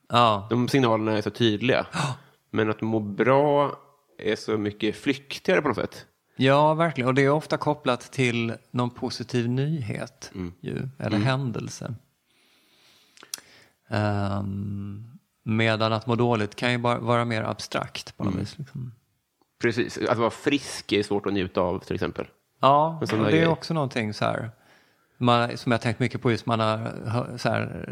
Ja. De signalerna är så tydliga. Men att må bra är så mycket flyktigare på något sätt. ja, verkligen. Och det är ofta kopplat till någon positiv nyhet. Ju, eller händelse. Ehm, medan att må dåligt kan ju bara vara mer abstrakt på något vis. Liksom. Precis. Att vara frisk är svårt att njuta av till exempel. Ja, det är också någonting så här, man, som jag har tänkt mycket på just man har så här,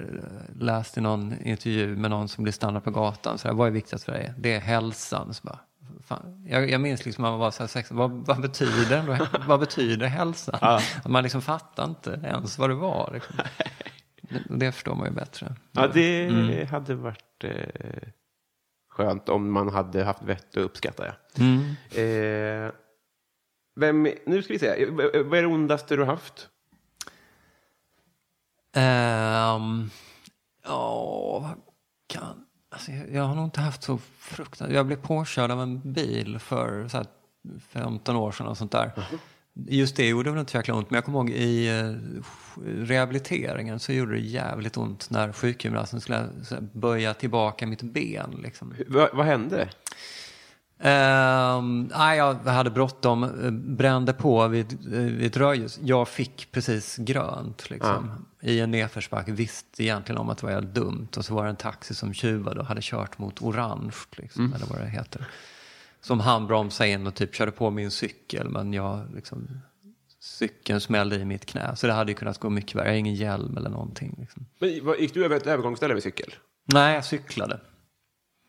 läst i någon intervju med någon som blir stannad på gatan. Så här, vad är viktigast för dig? Det är hälsan. Så bara, fan. Jag, jag minns liksom när man var så här 16, vad, vad, betyder, vad betyder hälsan? Man liksom fattar inte ens vad det var. Liksom. Det, det förstår man ju bättre. Ja, det hade varit eh, skönt om man hade haft vett att uppskatta. Ja. Mm. Eh, vem, nu ska vi se. Eh, Vad vad är det ondaste du har haft? Ehm, Ja, kan... Alltså, jag, har nog inte haft så fruktansvärt... Jag blev påkörd av en bil för så här, 15 år sedan och sånt där. Just det gjorde väl inte så jäkla ont, men jag kommer ihåg i eh, rehabiliteringen så gjorde det jävligt ont när sjukgymnasten skulle så här, böja tillbaka mitt ben. Liksom. Vad, vad hände? Ehm, nej, jag hade bråttom, brände på vid, vid ett rödljus. Jag fick precis grönt liksom, i en nedförsbacke. Visste egentligen om att det var jävligt dumt. Och så var det en taxi som tjuvade och hade kört mot orange, liksom, eller vad det heter. Som han bromsade in och typ körde på min cykel, men jag liksom, cykeln smällde i mitt knä. Så det hade ju kunnat gå mycket värre. Jag har ingen hjälm eller någonting. Liksom. Men, gick du över ett övergångsställe med cykel? Nej, jag cyklade.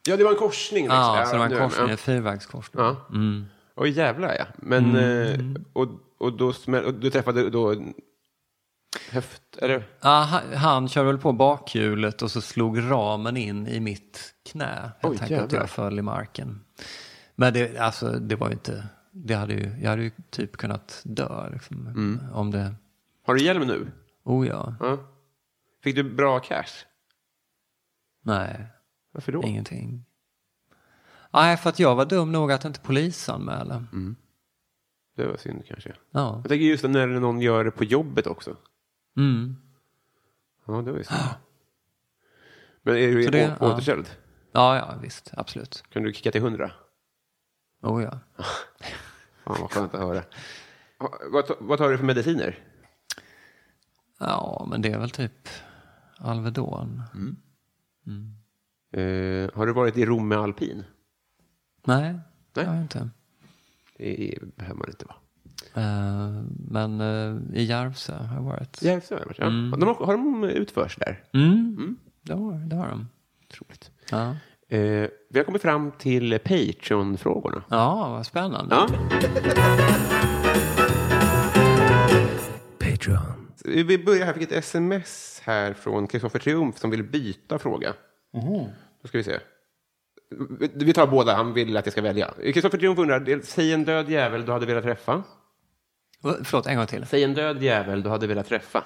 Ja, det var en korsning. Liksom. Ja, så det var en korsning, Ja. en fyrvägskorsning. Ja. Oj, jävlar ja. Men, Mm. eh, och, och, då och du träffade då höft, eller? Ja, han, han körde väl på bakhjulet och så slog ramen in i mitt knä. Jag Oj, tänker att jag föll i marken. Men det, alltså, det var ju inte... Det hade ju, jag hade ju typ kunnat dö liksom, Mm. om det... Har du hjälm nu? Oh ja, Ja. Fick du bra cash? nej, Varför då? ingenting. Nej, för att jag var dum nog att inte polisanmäla. Det var synd kanske. Ja. Jag tänker just när någon gör det på jobbet också. Mm. Ja, det var ju synd. Men är du Så det- å- ja. återställd? ja, ja, visst, absolut. Kan du kicka till hundra? Oh ja. Fan vad skönt att höra. Vad, vad tar du för mediciner? Ja, men det är väl typ Alvedon. Eh, har du varit i Rom med alpin? Nej, det Nej. har jag inte. Det behöver man inte vara. Eh, men eh, i Järvsö har jag varit. Järvsö har jag varit, ja. De har, har de utförs där? Mm. Det, har, det har de. Otroligt. Ja. Eh, vi har kommit fram till Patreon-frågorna. ja, vad spännande. Ja. Patreon. Vi börjar här, jag fick ett sms här från Kristoffer Triumf som vill byta fråga. Då ska vi se. Vi- tar båda, han vill att jag ska välja. Kristoffer Triumf undrar, säg en död jävel du hade velat träffa. Förlåt, en gång till. Säg en död jävel du hade velat träffa.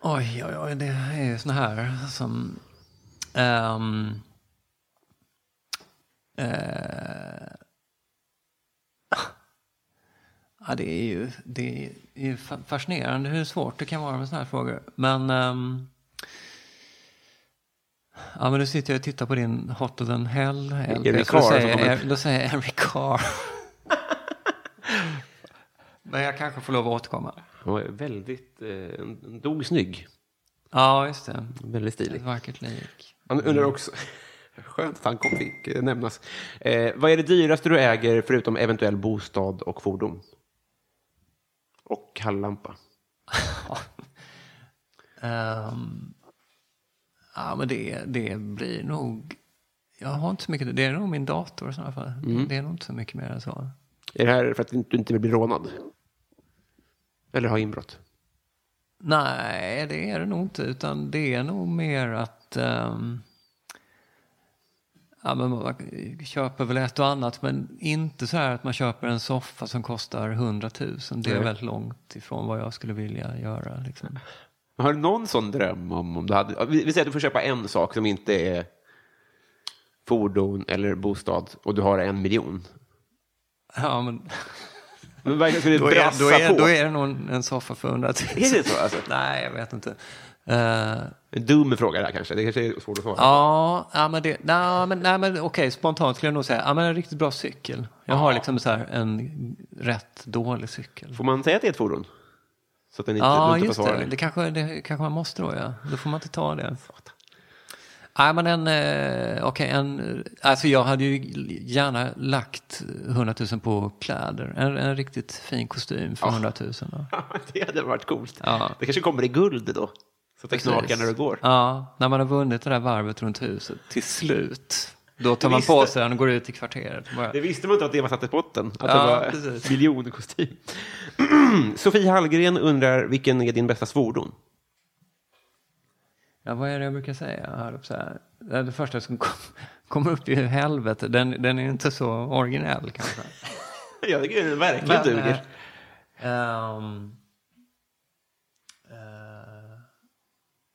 Oj, oj, oj, det är ju såna här som... ehm, eh, ja, det är ju det är fascinerande hur svårt det kan vara med såna här frågor. Men... ehm, ja, men nu sitter jag och tittar på din Hotter than Hell. Eric Carr jag- då säger jag Eric Carr. men jag kanske får lov att återkomma. Han var väldigt, eh, dog snygg. Ja, just det. Väldigt Ett stilig. vackert lik. Han undrar också, skönt att han kom, fick eh, nämnas. Eh, vad är det dyraste du äger förutom eventuell bostad och fordon? Och kalllampa. Ehm, ja, men det, det blir nog... Jag har inte så mycket. Det är nog min dator i sådana fall. Det är nog inte så mycket mer än så. Är det här för att du inte vill bli rånad? Eller ha inbrott? Nej, det är det nog inte. Utan det är nog mer att... ehm, ja, men man köper väl ett och annat, men inte så här att man köper en soffa som kostar 100 000. Det är Nej. väldigt långt ifrån vad jag skulle vilja göra. Liksom. Har du någon sån dröm om, om du hade... Vi, vi säger att du får köpa en sak som inte är fordon eller bostad och du har en miljon. Ja, men Men verkligen skulle då är, då, är, på. då är det nog en- en soffa för 100 000. Är det så? Alltså? Nej, jag vet inte. Eh, En dum fråga det här kanske. Det kanske är svårt att svara. ja, ja, men det, nej, men, nej, men okej, spontant skulle jag nog säga, ja, men en riktigt bra cykel. Jag har liksom så här en rätt dålig cykel. Får man säga att det är ett fordon? Så att den inte Ja, inte just det. det. Det kanske, det kanske man måste då, ja. Då får man inte ta det. Nej, men en, eh, okej, en, alltså jag hade ju gärna lagt 100 000 på kläder. En, en riktigt fin kostym för 100 000. Då. det hade varit coolt. Ja. Det kanske kommer i guld då. Så att det knakar när du går. Ja, när man har vunnit det där varvet runt huset till slut. Då tar man visste- på sig den och går ut i kvarteret. Bara, Det visste man inte att det var satt i potten. Att Ja, det var precis. miljonkostym. Sofie Hallgren undrar vilken är din bästa svordom? ja, vad är det jag brukar säga? Så här. Det första som kom, kommer upp i helvete. Den, den är inte så originell kanske. Jag tycker den verkligen duger. eh, ehm, eh,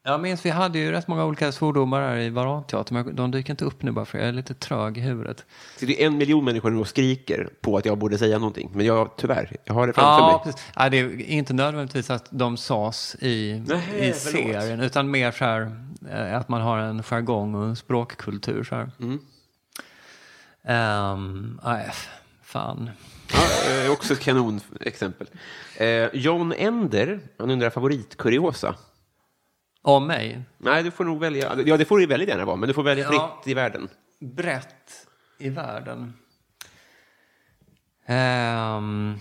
jag minns vi hade ju rätt många olika svordomar här i Varanteatern, men de dyker inte upp nu bara för jag är lite trög i huvudet. Så det är en miljon människor nu och skriker på att jag borde säga någonting. Men jag, tyvärr, jag har det framför Ja, mig. precis. Ja, det är inte nödvändigtvis att de sas i, Nej, i serien, utan mer så här eh, att man har en jargong och en språkkultur. Så här. Mm. Ehm, nej, fan. Ja, eh, också ett kanonexempel. Eh, John Ender, han undrar favoritkuriosa. Om mig, Nej, du får nog välja. Ja, det får du väldigt gärna vara, men du får välja fritt Ja. i världen. brett i världen. Um,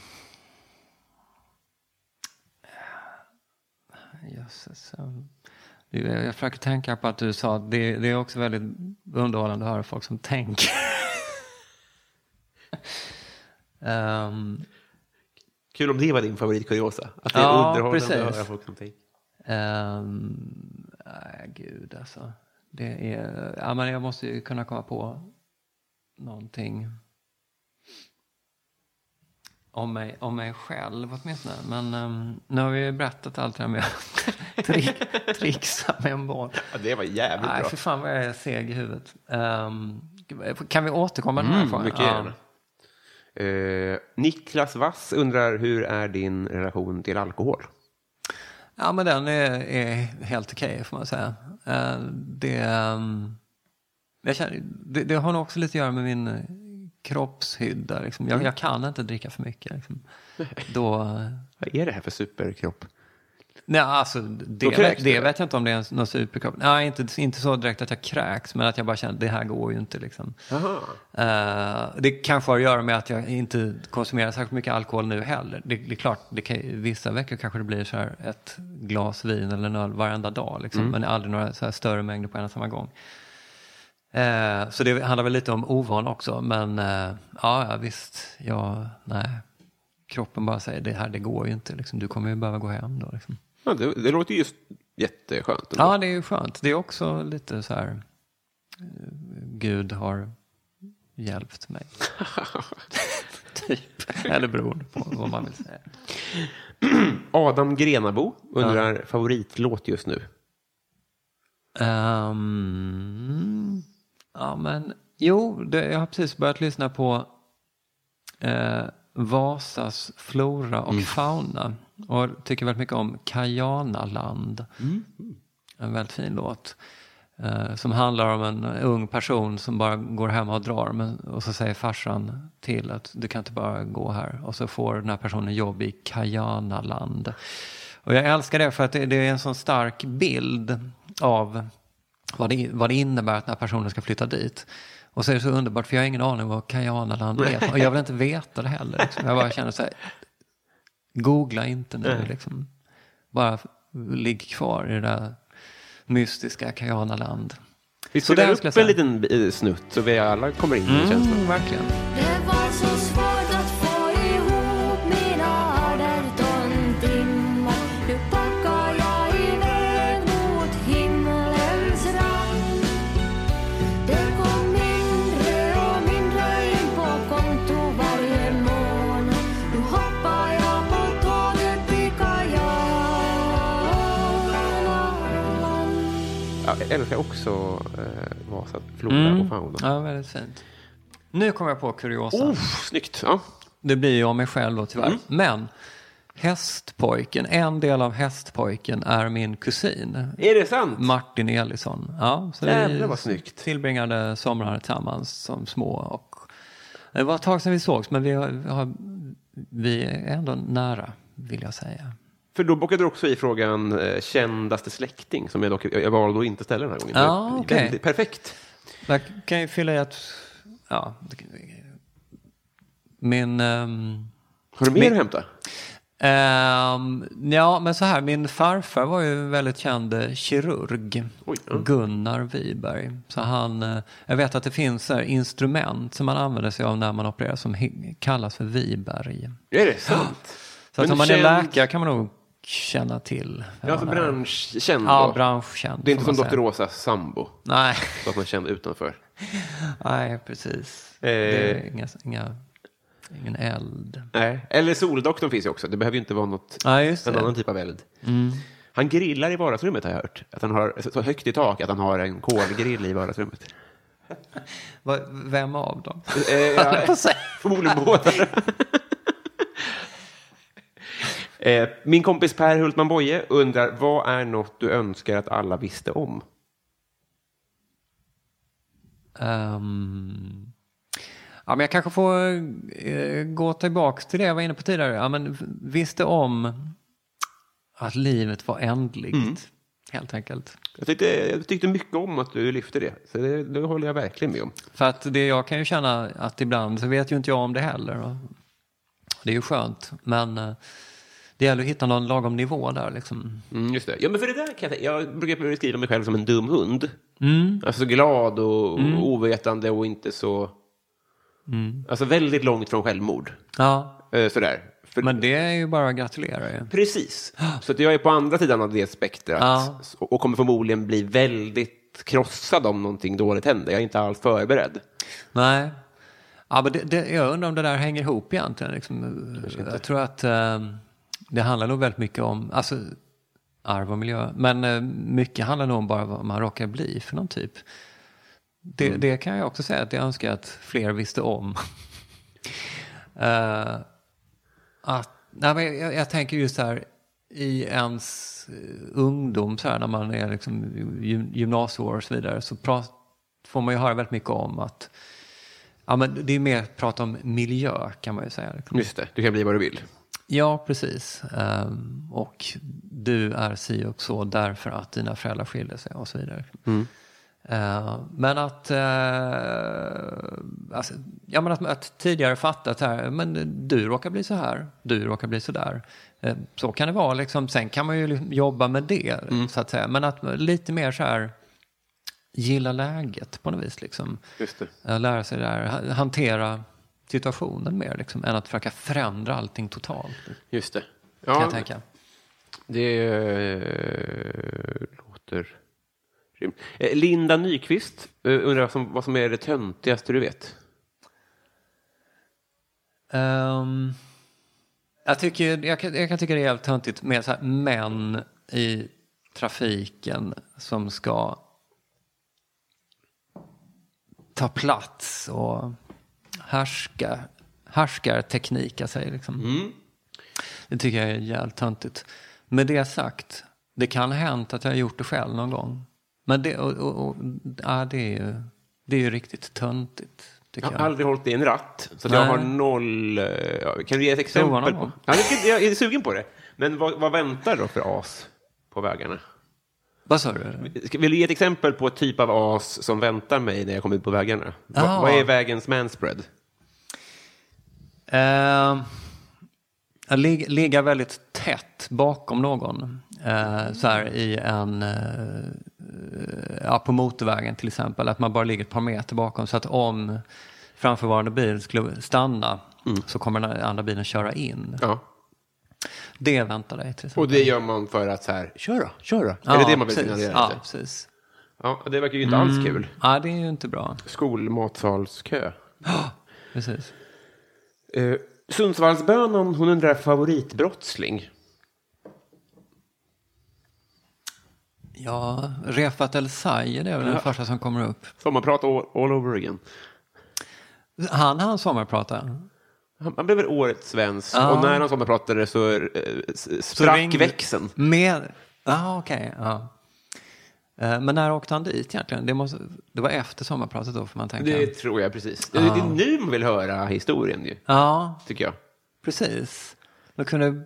jösses. Jag försöker tänka på att du sa att det, det är också väldigt underhållande att höra folk som tänker. Ehm, Kul om det var din favoritkuriosa. Att det är Ja, underhållande precis. att höra folk som tänker. Ehm, nej, gud alltså. Det är, ja, men jag måste ju kunna komma på någonting om mig, om mig själv åtminstone. Men um, nu har vi ju berättat allt det här med att trick, trixa med en boll. Ja, det var jävligt Nej, bra. för fan vad jag är seg i huvudet. Ehm, kan vi återkomma med den här Mm, frågan? mycket Ja. gärna. Eh, Niklas Wass undrar hur är din relation till alkohol? Ja, men den är, är helt okej får man säga. Eh, det, ehm, känner, det, det har nog också lite att göra med min kroppshydda. Liksom. Jag, jag kan inte dricka för mycket. Liksom. Då, eh, Vad är det här för superkropp? Nej, alltså, det, vet, det vet jag inte om det är någon superkropp. Nej, inte, inte så direkt att jag kräks, men att jag bara känner att det här går ju inte. Liksom. Eh, det kanske har att göra med att jag inte konsumerar särskilt mycket alkohol nu heller. Det, det är klart, det kan, vissa veckor kanske det blir så här ett glas vin eller en öl varenda dag. Liksom, Men aldrig några större mängder på en och samma gång. Eh, så det handlar väl lite om ovan också. Men ja, ja, visst. Ja, nej. Kroppen bara säger det här, det går ju inte. Liksom. Du kommer ju behöva gå hem då. Liksom. Ja, det, det låter ju jätteskönt. ändå. Ja, det är ju skönt. Det är också lite så här, eh, Gud har hjälpt mig. typ. Eller beroende på vad man vill säga. Adam Grenabo undrar favoritlåt just nu. Ehm, ja, men jo, det, jag har precis börjat lyssna på eh, Vasas flora och fauna. Och tycker väldigt mycket om Kajanaland. En väldigt fin låt. Eh, som handlar om en ung person som bara går hem och drar. Men, och så säger farsan till att du kan inte bara gå här. Och så får den här personen jobb i Kajanaland. Och jag älskar det för att det, det är en sån stark bild av vad det, vad det innebär att den här personen ska flytta dit. Och så är det så underbart för jag har ingen aning vad Kajanaland är. Och jag vill inte veta det heller. Liksom. Jag bara känner så här, googla inte nu. Liksom. Bara ligg kvar i det där mystiska Kajanaland. Vi spelar upp en liten snutt så vi alla kommer in i känslan. Mm, verkligen. Älskar också eh, Vasa, flora Mm. och fauna. Ja, väldigt fint. Nu kommer jag på kuriosa. Oh, snyggt! Ja. Det blir ju av mig själv då tyvärr. Men Hästpojken, en del av Hästpojken är min kusin. Är det sant? Martin Elisson. Ja, så Jävlar vi vad snyggt. tillbringade somrar tillsammans som små. Och det var ett tag sedan vi sågs, men vi, har, vi är ändå nära, vill jag säga. För då bockade du också i frågan eh, kändaste släkting som jag dock jag valde att inte ställa den här gången. Ja, Men okej. väldigt- Perfekt. Jag kan ju fylla i att... Ja, min... ehm, Har du mer Men- att hämta? Ehm, ja, men så här, min farfar var ju en väldigt känd eh, kirurg. Oj, ja. Gunnar Wiberg. Så han, eh, jag vet att det finns här instrument som man använder sig av när man opererar som kallas för Wiberg. Är det sant? Så att om man är känd- läkare kan man nog känna till. Ja, är. branschkänd Ja, då. branschkänd. Det är inte som Dr. Rosas sambo, Nej, så att man känd utanför. nej, precis. Eh. Det är inga, inga, ingen eld. Nej. Eller Soldoktorn finns ju också. Det behöver ju inte vara något, Ja, en annan typ av eld. Han grillar i vardagsrummet har jag hört. Att han har så högt i tak att han har en kolgrill i vardagsrummet. Va- Vem av dem? Eh, ja, förmodligen båda. Eh, min kompis Per Hultman Boye undrar, vad är något du önskar att alla visste om? Ehm, ja, men jag kanske får eh, gå tillbaka till det jag var inne på tidigare. Ja, men visste om att livet var ändligt, helt enkelt. Jag tyckte, jag tyckte mycket om att du lyfte det, så det, det håller jag verkligen med om. För att det jag kan ju känna att ibland så vet ju inte jag om det heller. Och det är ju skönt, men eh, det gäller att hitta någon lagom nivå där liksom. Mm, just det. Ja, men för det där kan jag, jag brukar beskriva mig själv som en dum hund. Alltså glad och ovetande och inte så... Alltså väldigt långt från självmord. Ja, Eh, sådär. För, men det är ju bara att gratulera ju. Precis. Så att jag är på andra sidan av det spektrat Ja. och kommer förmodligen bli väldigt krossad om någonting dåligt händer. Jag är inte alls förberedd. Nej. Ja, men det, det, jag undrar om det där hänger ihop egentligen. Liksom. Jag tror att eh, det handlar nog väldigt mycket om alltså, arv och miljö. Men eh, mycket handlar nog om bara vad man råkar bli för någon typ. Det, det kan jag också säga att jag önskar att fler visste om. Eh, att, nej, men jag, jag tänker just här i ens eh, ungdom, så här, när man är liksom gym- gymnasieår och så vidare, så prat, får man ju höra väldigt mycket om att ja, men det är mer prat om miljö kan man ju säga. Just det, du kan bli vad du vill. Ja, precis. Ehm, och du är si och så därför att dina föräldrar skilde sig och så vidare. Eh, men att, uh, alltså, ja, men att, att tidigare fatta att här, men du råkar bli så här, du råkar bli så där. Eh, så kan det vara, liksom. sen kan man ju liksom jobba med det, så att säga. Men att lite mer så här, gilla läget på något vis. Liksom. Lära sig det här, ha- hantera situationen mer, liksom, än att försöka förändra allting totalt. Just det. Kan Ja, jag tänka. det eh, låter grymt. Eh, Linda Nyqvist eh, undrar vad som, vad som är det töntigaste du vet. Ehm, jag, tycker, jag, kan, jag kan tycka det är jävligt töntigt med så här män i trafiken som ska ta plats och härska, härskar teknika sig. Liksom. Det tycker jag är jävligt töntigt. Med det sagt, det kan ha hänt att jag har gjort det själv någon gång. Men det, och, och, och, ja, det, är, ju, det är ju riktigt töntigt. Jag jag har aldrig hållit i en ratt, så jag har noll... eh, Kan du ge ett exempel? På? Ja, jag jag är sugen på det. Men vad, vad väntar då för as på vägarna? Vad sa du? Vill du ge ett exempel på ett typ av as som väntar mig när jag kommer ut på vägarna? Ah. vad är vägens manspread? Eh, att lig, ligga väldigt tätt bakom någon. Eh, så här i en, eh, ja, på motorvägen till exempel. Att man bara ligger ett par meter bakom. Så att om framförvarande bil skulle stanna så kommer den andra bilen köra in. Ja. Det väntar dig till exempel. Och det gör man för att så här, kör då, kör då. Ja, är det det man vill precis. signalera? Ja, precis. Ja, det verkar ju inte alls kul. Ja, det är ju inte bra. Skolmatsalskö. Precis. Uh, Sundsvallsbönan, hon undrar favoritbrottsling. Ja, Refat El Sayed det är väl den första som kommer upp. Sommarprat all, all over again. Han han sommarprata. Han, han blev väl årets svensk Ja. och när han sommarpratade så uh, sprack ringde- växeln. Med... Ja, okej. ja. Eh, Men när åkte han dit egentligen? Det, måste... det var efter sommarpratet då, får man tänka. Det tror jag precis. Det, det är nu man vill höra historien ju, Ja, tycker jag. precis. Man kunde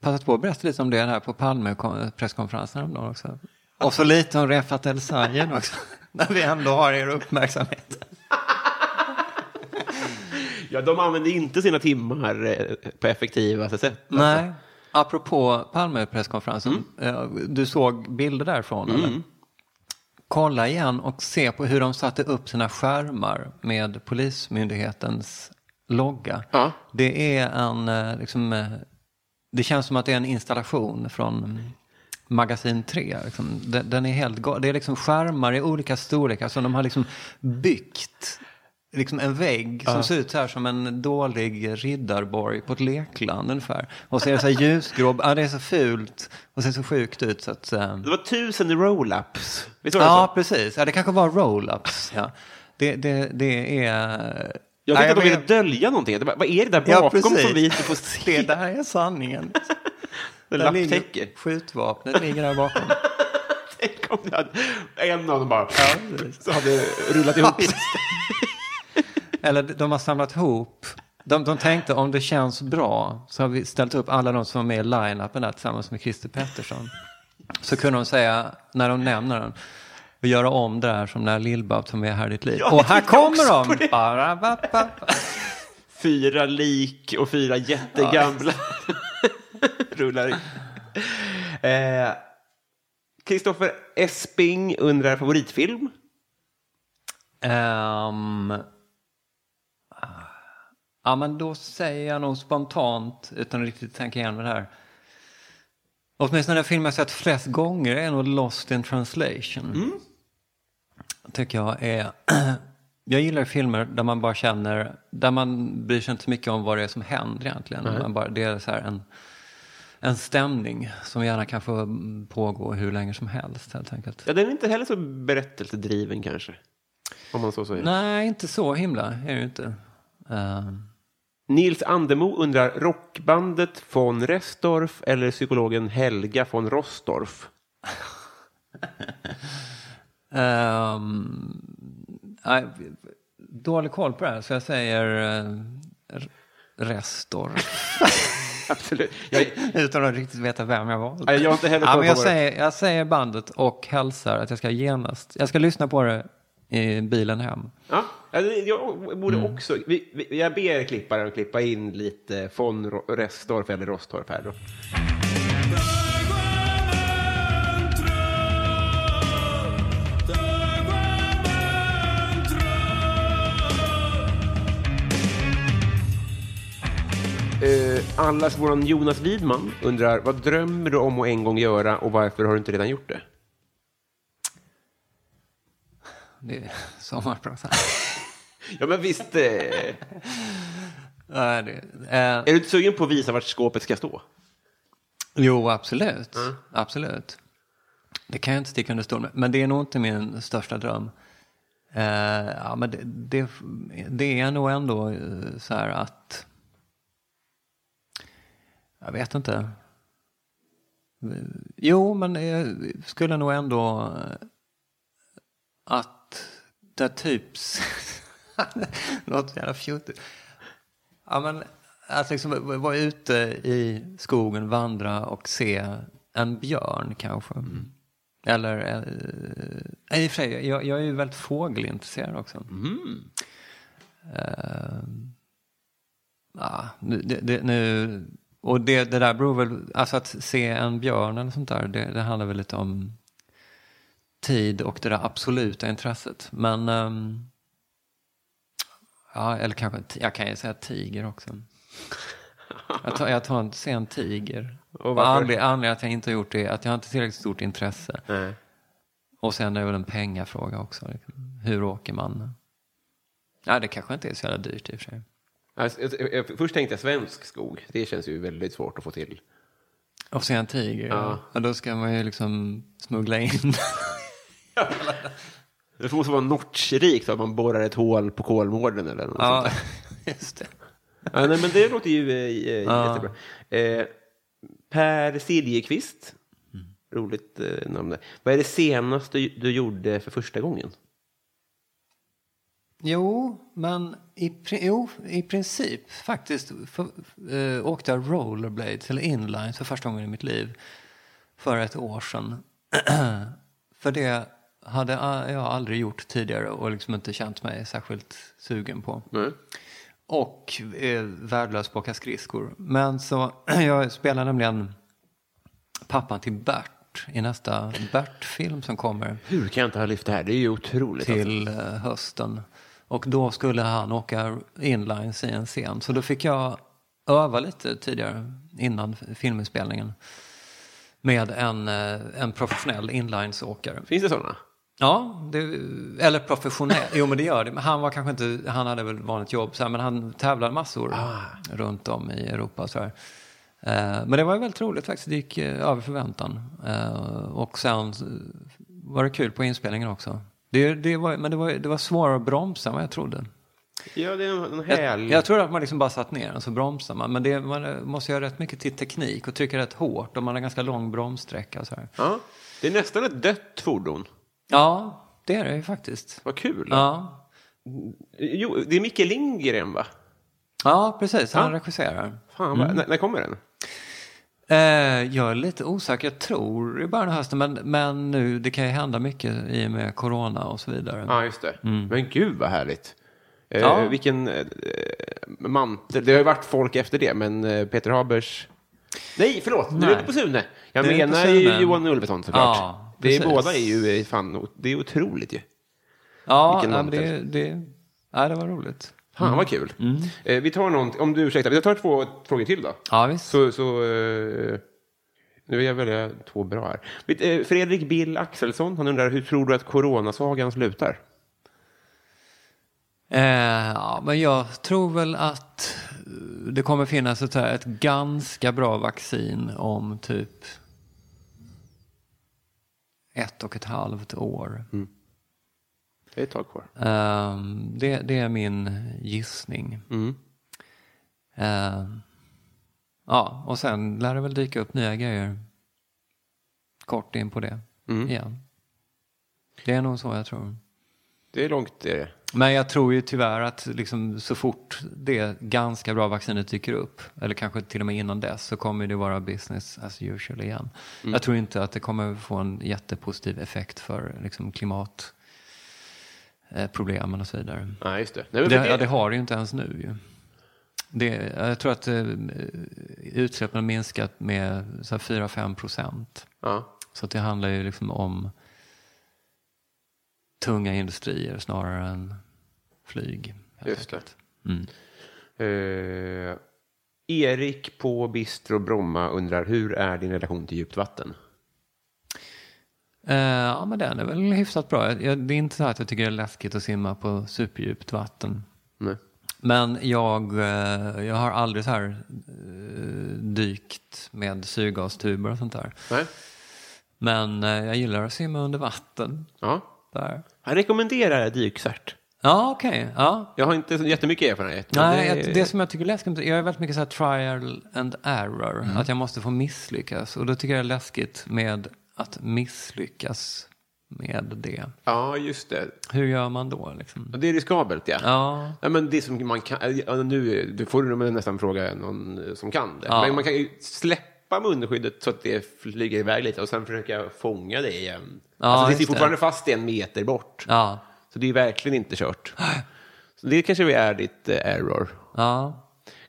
passat på att berätta lite om det här på Palme presskonferensen häromdagen också. Och så lite om Refat El Sayed också. när vi ändå har er uppmärksamhet. Ja, de använder inte sina timmar eh, på effektivaste sätt. Nej. Apropå Palme presskonferensen. eh, Du såg bilder därifrån? Eller? Kolla igen och se på hur de satte upp sina skärmar med Polismyndighetens logga. Ja. Det är en, eh, liksom, eh, det känns som att det är en installation från Magasin 3. Liksom. Den, den är helt Det är liksom skärmar i olika storlekar som de har liksom byggt. Liksom en vägg som ser ut här som en dålig riddarborg på ett lekland ungefär. Och så är det så här ljusgrå, ja, det är så fult och ser så sjukt ut så att... eh, Det var tusen roll-ups. Visst var det Ja, så? precis. Ja, det kanske var roll-ups. Ja. Det, det, det är... Jag tänkte att de ville vet- dölja någonting. Bara, Vad är det där Ja, bakom precis. som vi inte får se? Det där är sanningen. Det Där ligger skjutvapnet ligger där bakom. Tänk om det hade, en av dem bara Ja, så hade rullat ihop sig. Eller de har samlat ihop. De, de tänkte om det känns bra så har vi ställt upp alla de som var med i line-upen där tillsammans med Christer Pettersson. Så kunde de säga, när de nämner den, och göra om det där som när Lill-Babs var med här i ditt liv. Ja, och här kommer de! Bara, ba, ba. Fyra lik och fyra jättegamla rullar in. Eh, Kristoffer Esping undrar favoritfilm. Ehm, ja, men då säger jag nog spontant, utan att riktigt tänka igenom det här. Åtminstone den film jag sett flest gånger är nog Lost in translation. Tycker jag är... Jag gillar filmer där man bara känner, där man bryr sig inte så mycket om vad det är som händer egentligen. Man bara, det är så här en, en stämning som gärna kan få pågå hur länge som helst helt enkelt. Ja, den är inte heller så berättelsedriven kanske. Om man så säger. Nej, inte så himla är det inte. Ehm, Nils Andemo undrar rockbandet von Restorff eller psykologen Helga von Rostorff. Ehm, nej, dålig koll på det här, så jag säger uh, Restor. Absolut. Jag, Utan att riktigt veta vem jag valt. Nej, jag har inte heller ja, men jag, säger, jag säger bandet och hälsar att jag ska genast. Jag ska lyssna på det i bilen hem. ja, alltså, jag borde Mm. också... Vi, vi, jag ber klipparen att klippa in lite von Restorff eller Rostorff här då. Uh, allas våran Jonas Widman undrar vad drömmer du om att en gång göra och varför har du inte redan gjort det? Det är sommarprat. Ja, men visst. Eh, Nej, det, eh, Är du inte sugen på att visa vart skåpet ska stå? jo, absolut. Absolut. Det kan jag inte sticka under stol med. Men det är nog inte min största dröm. Eh, ja, men det, det, det är nog ändå eh, så här att... Jag vet inte. Jo, men jag skulle nog ändå att det typ... Låter så jävla fjuttigt. Ja, men att liksom vara ute i skogen, vandra och se en björn kanske. Eller, eh, i och för sig, jag, jag är ju väldigt fågelintresserad också. Eh, ja, nu, det, det, nu, och det, det där beror väl, alltså att se en björn eller sånt där, det, det handlar väl lite om tid och det där absoluta intresset. Men, ehm, ja, eller kanske, jag kan ju säga tiger också. Jag tar, jag tar en, ser en tiger. Och anledningen att jag inte har gjort det är att jag har inte tillräckligt stort intresse. Nej. Och sen är det väl en pengafråga också. Liksom. Hur åker man? Ja, det kanske inte är så jävla dyrt i och för sig. Alltså, först tänkte jag svensk skog. Det känns ju väldigt svårt att få till. Och se en tiger, ja. ja. Då ska man ju liksom smuggla in. Det måste vara Notch-rikt att man borrar ett hål på Kolmården eller något ja, sånt just det. där. Ja, nej, men det låter ju eh, eh, Ja. jättebra. Eh, per Siljeqvist. Roligt eh, namn där. Vad är det senaste du gjorde för första gången? Jo, men i, jo, i princip faktiskt för, äh, åkte jag rollerblades eller inline för första gången i mitt liv för ett år sedan. för det hade jag aldrig gjort tidigare och liksom inte känt mig särskilt sugen på. Nej. Och är värdelös på att åka skridskor. Men så, jag spelar nämligen pappan till Bert i nästa Bert-film som kommer Hur kan jag inte ha lyft det här? Det är ju otroligt. alltså. till eh, hösten. Och då skulle han åka inlines i en scen. Så då fick jag öva lite tidigare, innan filminspelningen. Med en, eh, en professionell inlinesåkare. Finns det sådana? Ja, det, eller professionell. Jo, men det gör det. Men han var kanske inte, han hade väl vanligt jobb, så här, men han tävlade massor runt om i Europa. Så här. Eh, men det var ju väldigt roligt faktiskt. Det gick eh, över förväntan. Eh, och sen var det kul på inspelningen också. Det, det, var, men det var, det var svårare att bromsa än vad jag trodde. Ja, det är en Jag, häl... jag trodde att man liksom bara satt ner och så bromsar man. Men det, man måste göra rätt mycket till teknik och trycka rätt hårt. Och man har ganska lång bromssträcka. Så här. Ja, det är nästan ett dött fordon. Ja, det är det ju faktiskt. Vad kul. Ja, Jo, det är Micke Lindgren, va? Ja, precis. Han Ja. regisserar. Fan, vad- när, när kommer den? Eh, jag är lite osäker. Jag tror i början av hösten. Men, men nu, det kan ju hända mycket i och med corona och så vidare. Ja, just det. Men gud vad härligt. Eh, Ja. Vilken eh, mantel. Det har ju varit folk efter det, men eh, Peter Habers... Nej, förlåt. Du är Nej. inte på Sune. Jag Du menar. Johan Ulveson såklart. Ja, det är, båda är ju eh, fan, det är otroligt ju. ja, nej, det, mantel. det, ja, det var roligt. Fan vad kul. Eh, vi tar någon, om du ursäktar, vi tar två frågor till då. Ja, visst. Så, så eh, nu vill jag välja två bra här. Eh, Fredrik Bill Axelsson, han undrar hur tror du att coronasagan slutar? Eh, ja, men jag tror väl att det kommer finnas ett, här, ett ganska bra vaccin om typ ett och ett halvt år. Det är ett tag kvar. Ehm, det, det är min gissning. Mm. Ehm, ja, och sen lär det väl dyka upp nya grejer kort in på det Mm. igen. Det är nog så jag tror. Det är långt det är det. Men jag tror ju tyvärr att liksom så fort det ganska bra vaccinet dyker upp, eller kanske till och med innan dess, så kommer det vara business as usual igen. Mm. Jag tror inte att det kommer få en jättepositiv effekt för liksom, klimatproblemen och så vidare. Ja, just det. Nej, Det, för ja, det har det ju inte ens nu ju. Det, jag tror att eh, utsläppen har minskat med så här 4-5 procent. ja. Så att det handlar ju liksom om tunga industrier snarare än flyg. Just det. enkelt. Mm. Eh, Erik på Bistro Bromma undrar hur är din relation till djupt vatten? Eh, ja, men den är väl hyfsat bra. Jag, det är inte så att jag tycker det är läskigt att simma på superdjupt vatten. Nej. Men jag, eh, jag har aldrig så här eh, dykt med syrgastuber och sånt där. Nej. Men eh, jag gillar att simma under vatten. Ja. Där. Jag rekommenderar dykcert. Ja, okej. Ja. Jag har inte så jättemycket erfarenhet. Nej, det- det, som jag tycker är läskigt, jag är väldigt mycket så här trial and error. Att jag måste få misslyckas. Och då tycker jag det är läskigt med att misslyckas med det. Ja, just det. Hur gör man då? Liksom? Det är riskabelt, ja. Ja, Ja, men det som man kan, nu du får du nästan fråga någon som kan det. Ja. Men man kan ju släppa munskyddet så att det flyger iväg lite och sen försöka fånga det igen. Ja, alltså, det sitter det. fortfarande fast en meter bort. ja, Så det är verkligen inte kört. Så det kanske är ditt eh, error. ja.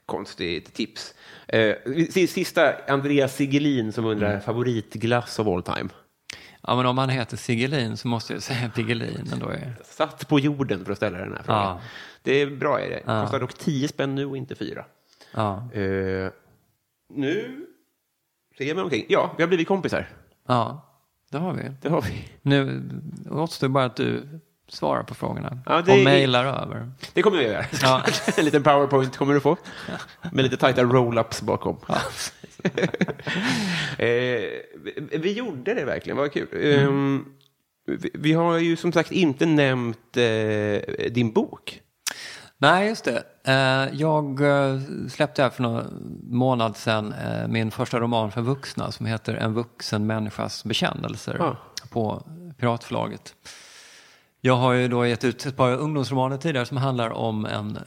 Konstigt tips. Eh, si- sista, Andreas Sigelin som undrar Mm. favoritglass of all time. Ja, men om man heter Sigelin så måste jag säga Piggelin ändå. Är. Satt på jorden för att ställa den här frågan. Ja. Det är bra är det. Kostar dock 10 spänn nu och inte 4. Ja, Eh, nu ser mig omkring. Ja, vi har blivit kompisar. ja, det har vi. Det har vi. Nu återstår bara att du svarar på frågorna Ja, det och mejlar över. Det kommer jag göra. Ja. en liten powerpoint kommer du få. Med lite tajta roll-ups bakom. eh, vi, gjorde det verkligen, vad kul. Ehm, vi, vi har ju som sagt inte nämnt eh, din bok. Nej, just det. Eh, Jag eh, släppte här för någon månad sedan eh, min första roman för vuxna som heter En vuxen människas bekännelser Ja. på Piratförlaget. Jag har ju då gett ut ett par ungdomsromaner tidigare som handlar om en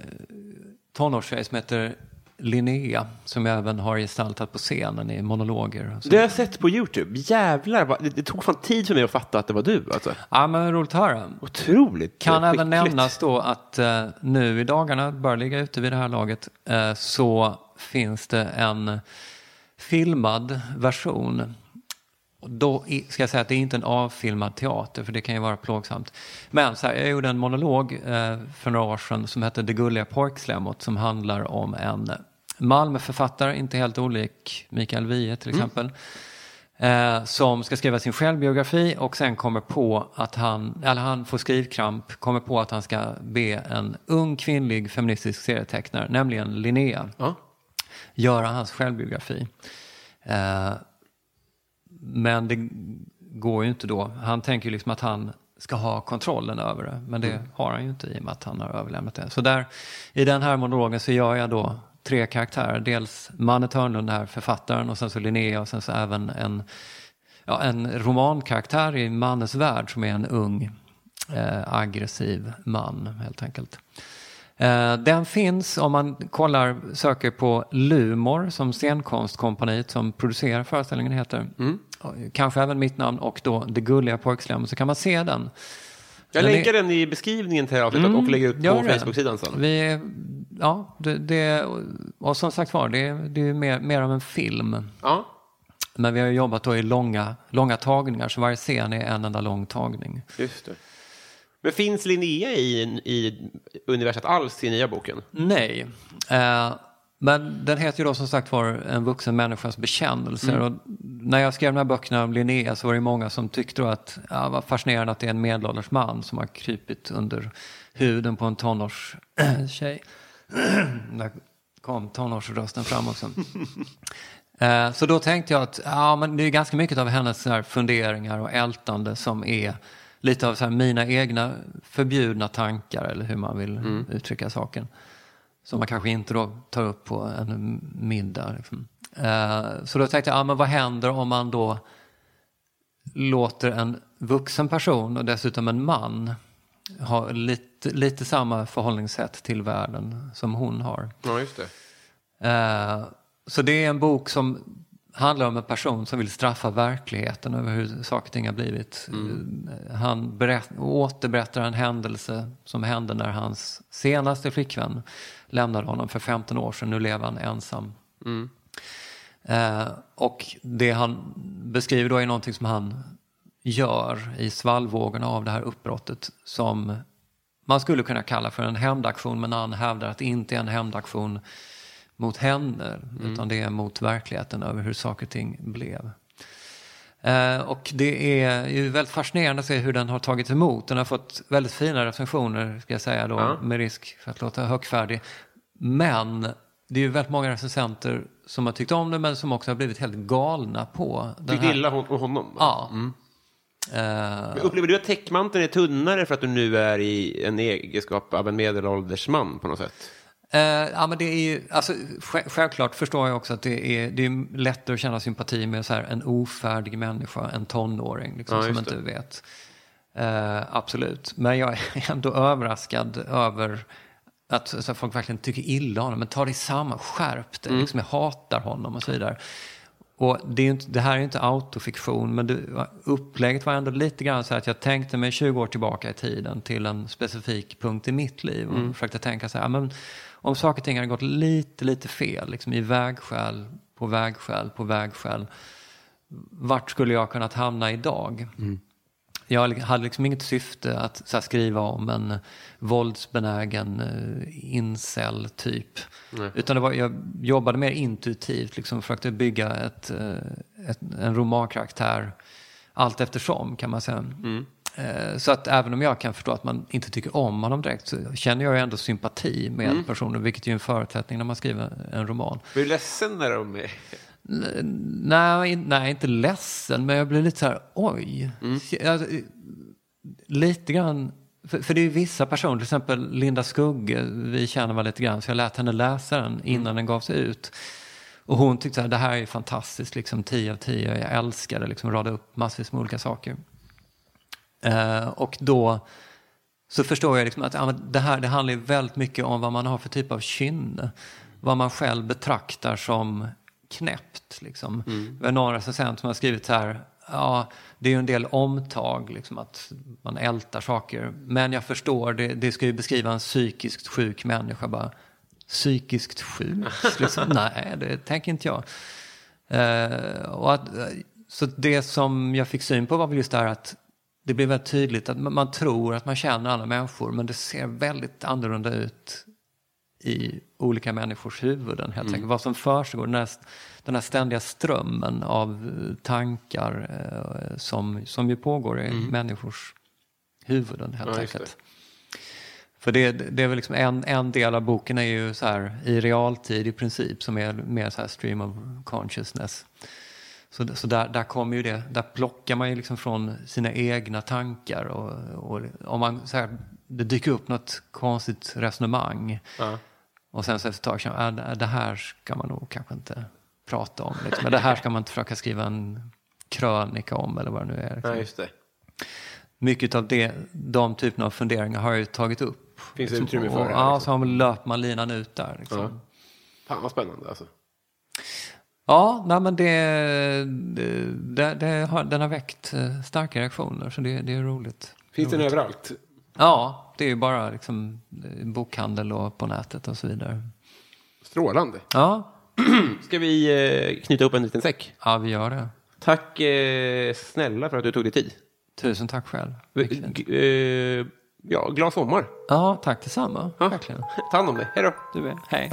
tonårstjej som heter Linnea som jag även har gestaltat på scenen i monologer. Det har jag sett på YouTube. Jävlar, vad, det, det tog fan tid för mig att fatta att det var du. Alltså. Ja, men roligt att höra. Otroligt Kan eh, även skickligt. nämnas då att eh, nu i dagarna, bör ligga ute vid det här laget, eh, så finns det en filmad version. Då ska jag säga att det är inte en avfilmad teater, för det kan ju vara plågsamt. Men så här, jag gjorde en monolog eh, för några år sedan som hette Det gulliga pojkslemmet som handlar om en Malmöförfattare, inte helt olik Mikael Wiehe till exempel. Eh, som ska skriva sin självbiografi och sen kommer på att han, eller han får skrivkramp, kommer på att han ska be en ung kvinnlig feministisk serietecknare, nämligen Linnea, Ja. göra hans självbiografi. Eh, men det går ju inte då. Han tänker ju liksom att han ska ha kontrollen över det, men det har han ju inte i och med att han har överlämnat det. Så där, i den här monologen så gör jag då tre karaktärer. Dels Manne Törnlund, här författaren, och sen så Linnea och sen så även en, ja, en romankaraktär i Mannes värld som är en ung eh, aggressiv man helt enkelt. Eh, Den finns om man kollar, söker på Lumor som scenkonstkompaniet som producerar föreställningen heter. Och Kanske även mitt namn och då Det gulliga pojkslemmet så kan man se den. Jag Den är- länkar den i beskrivningen till avsnittet och lägger ut på det. Facebook-sidan sen. Vi, ja, det, det, och som sagt var, det, det är mer, mer av en film. Ja. Men vi har jobbat då i långa, långa tagningar, så varje scen är en enda lång tagning. Just det. Men finns Linnea i, i universat alls i nya boken? Nej. Eh, men den heter ju då som sagt var En vuxen människas bekännelser. Och när jag skrev de här böckerna om Linnea så var det många som tyckte att ja, vad fascinerande att det är en medelålders man som har krypit under huden på en tonårstjej. Där kom tonårsrösten fram också. Eh, Så då tänkte jag att ja, men det är ganska mycket av hennes så här funderingar och ältande som är lite av så mina egna förbjudna tankar eller hur man vill uttrycka saken. Som man kanske inte då tar upp på en middag. Liksom. Eh, Så då tänkte jag, ja, men vad händer om man då låter en vuxen person och dessutom en man ha lite, lite samma förhållningssätt till världen som hon har. Ja, just det. Eh, Så det är en bok som handlar om en person som vill straffa verkligheten över hur saker och ting har blivit. Eh, Han berätt, återberättar en händelse som hände när hans senaste flickvän lämnade honom för 15 år sedan. Nu lever han ensam. Eh, och det han beskriver då är någonting som han gör i svallvågorna av det här uppbrottet som man skulle kunna kalla för en hämndaktion men han hävdar att det inte är en hämndaktion mot henne utan det är mot verkligheten över hur saker och ting blev. Eh, och det är ju väldigt fascinerande att se hur den har tagits emot. Den har fått väldigt fina recensioner, ska jag säga då, Ja. med risk för att låta högfärdig. Men det är ju väldigt många recensenter som har tyckt om den, men som också har blivit helt galna på den Tyckte illa hon, och honom? Ja. Mm. Men Upplever du att täckmanteln är tunnare för att du nu är i en egenskap av en medelålders man på något sätt? Eh, ja, men det är ju, alltså, sj- självklart förstår jag också att det är, det är lättare att känna sympati med så här, en ofärdig människa, en tonåring liksom, Ja, som inte det. vet. Eh, absolut, men jag är ändå överraskad över att så här, folk verkligen tycker illa om honom. Men ta dig samman, skärp dig, Mm. liksom, jag hatar honom och så vidare. Och det, är inte, det här är ju inte autofiktion, men det, upplägget var ändå lite grann så här att jag tänkte mig 20 år tillbaka i tiden till en specifik punkt i mitt liv och försökte tänka så här, men om saker och ting hade gått lite, lite fel, liksom i vägskäl, på vägskäl, på vägskäl, vart skulle jag kunnat hamna idag? Jag hade liksom inget syfte att här, skriva om en våldsbenägen uh, incel-typ. Utan det var, jag jobbade mer intuitivt, liksom försökte bygga ett, eh, ett, en romankaraktär allt eftersom kan man säga. Eh, Så att även om jag kan förstå att man inte tycker om honom direkt så känner jag ju ändå sympati med personen, vilket är en förutsättning när man skriver en roman. Blir du ledsen när de är... Nej, nej, inte ledsen, men jag blir lite så här, oj. Alltså, eh, lite grann, för, för det är ju vissa personer, till exempel Linda Skugge, vi känner varandra lite grann, så jag lät henne läsa den innan den gavs ut. Och hon tyckte att det här är fantastiskt, liksom 10 av 10, jag älskar det, liksom rada upp massvis med olika saker. Eh, och då så förstår jag liksom att ja, det här det handlar ju väldigt mycket om vad man har för typ av kynne. Vad man själv betraktar som knäppt. Liksom. Vi har någon recensent som har skrivit så här, ja, det är ju en del omtag, liksom, att man ältar saker. Men jag förstår, det, det ska ju beskriva en psykiskt sjuk människa. Bara, psykiskt sjuk? Liksom, nej, det tänker inte jag. Eh, och att, så det som jag fick syn på var väl just det här att det blev väldigt tydligt att man, tror att man känner alla människor men det ser väldigt annorlunda ut i olika människors huvuden helt enkelt. Vad som försiggår, den här, den här ständiga strömmen av tankar eh, som, som ju pågår i människors huvuden helt Ja, enkelt. För det, det är väl liksom en, en del av boken är ju så här i realtid i princip som är mer så här stream of consciousness. Så, så där, där kommer ju det, där plockar man ju liksom från sina egna tankar och, och om man så här, det dyker upp något konstigt resonemang Ja. och sen så efter ett tag känner man, "Ah, det här ska man nog kanske inte prata om. Liksom. Det här ska man inte försöka skriva en krönika om eller vad det nu är. Liksom. Nej, just det. Mycket av det, de typerna av funderingar har jag ju tagit upp. Finns det utrymme för det här, Ja, liksom? så har man löpt man linan ut där. Liksom. Ja. Fan vad spännande alltså. Ja, nej, men det, det, det, har, den har väckt eh, starka reaktioner så det, det är roligt. Finns den överallt? Ja, det är ju bara liksom, eh, bokhandel och på nätet och så vidare. Strålande. Ja, Ska vi eh, knyta upp en liten säck? ja vi gör det. Tack snälla för att du tog dig tid. Tusen tack själv. G- ja, glad sommar. Ja, tack detsamma. Ja. Verkligen. Ta hand om dig. Hej då. Du med. Hej.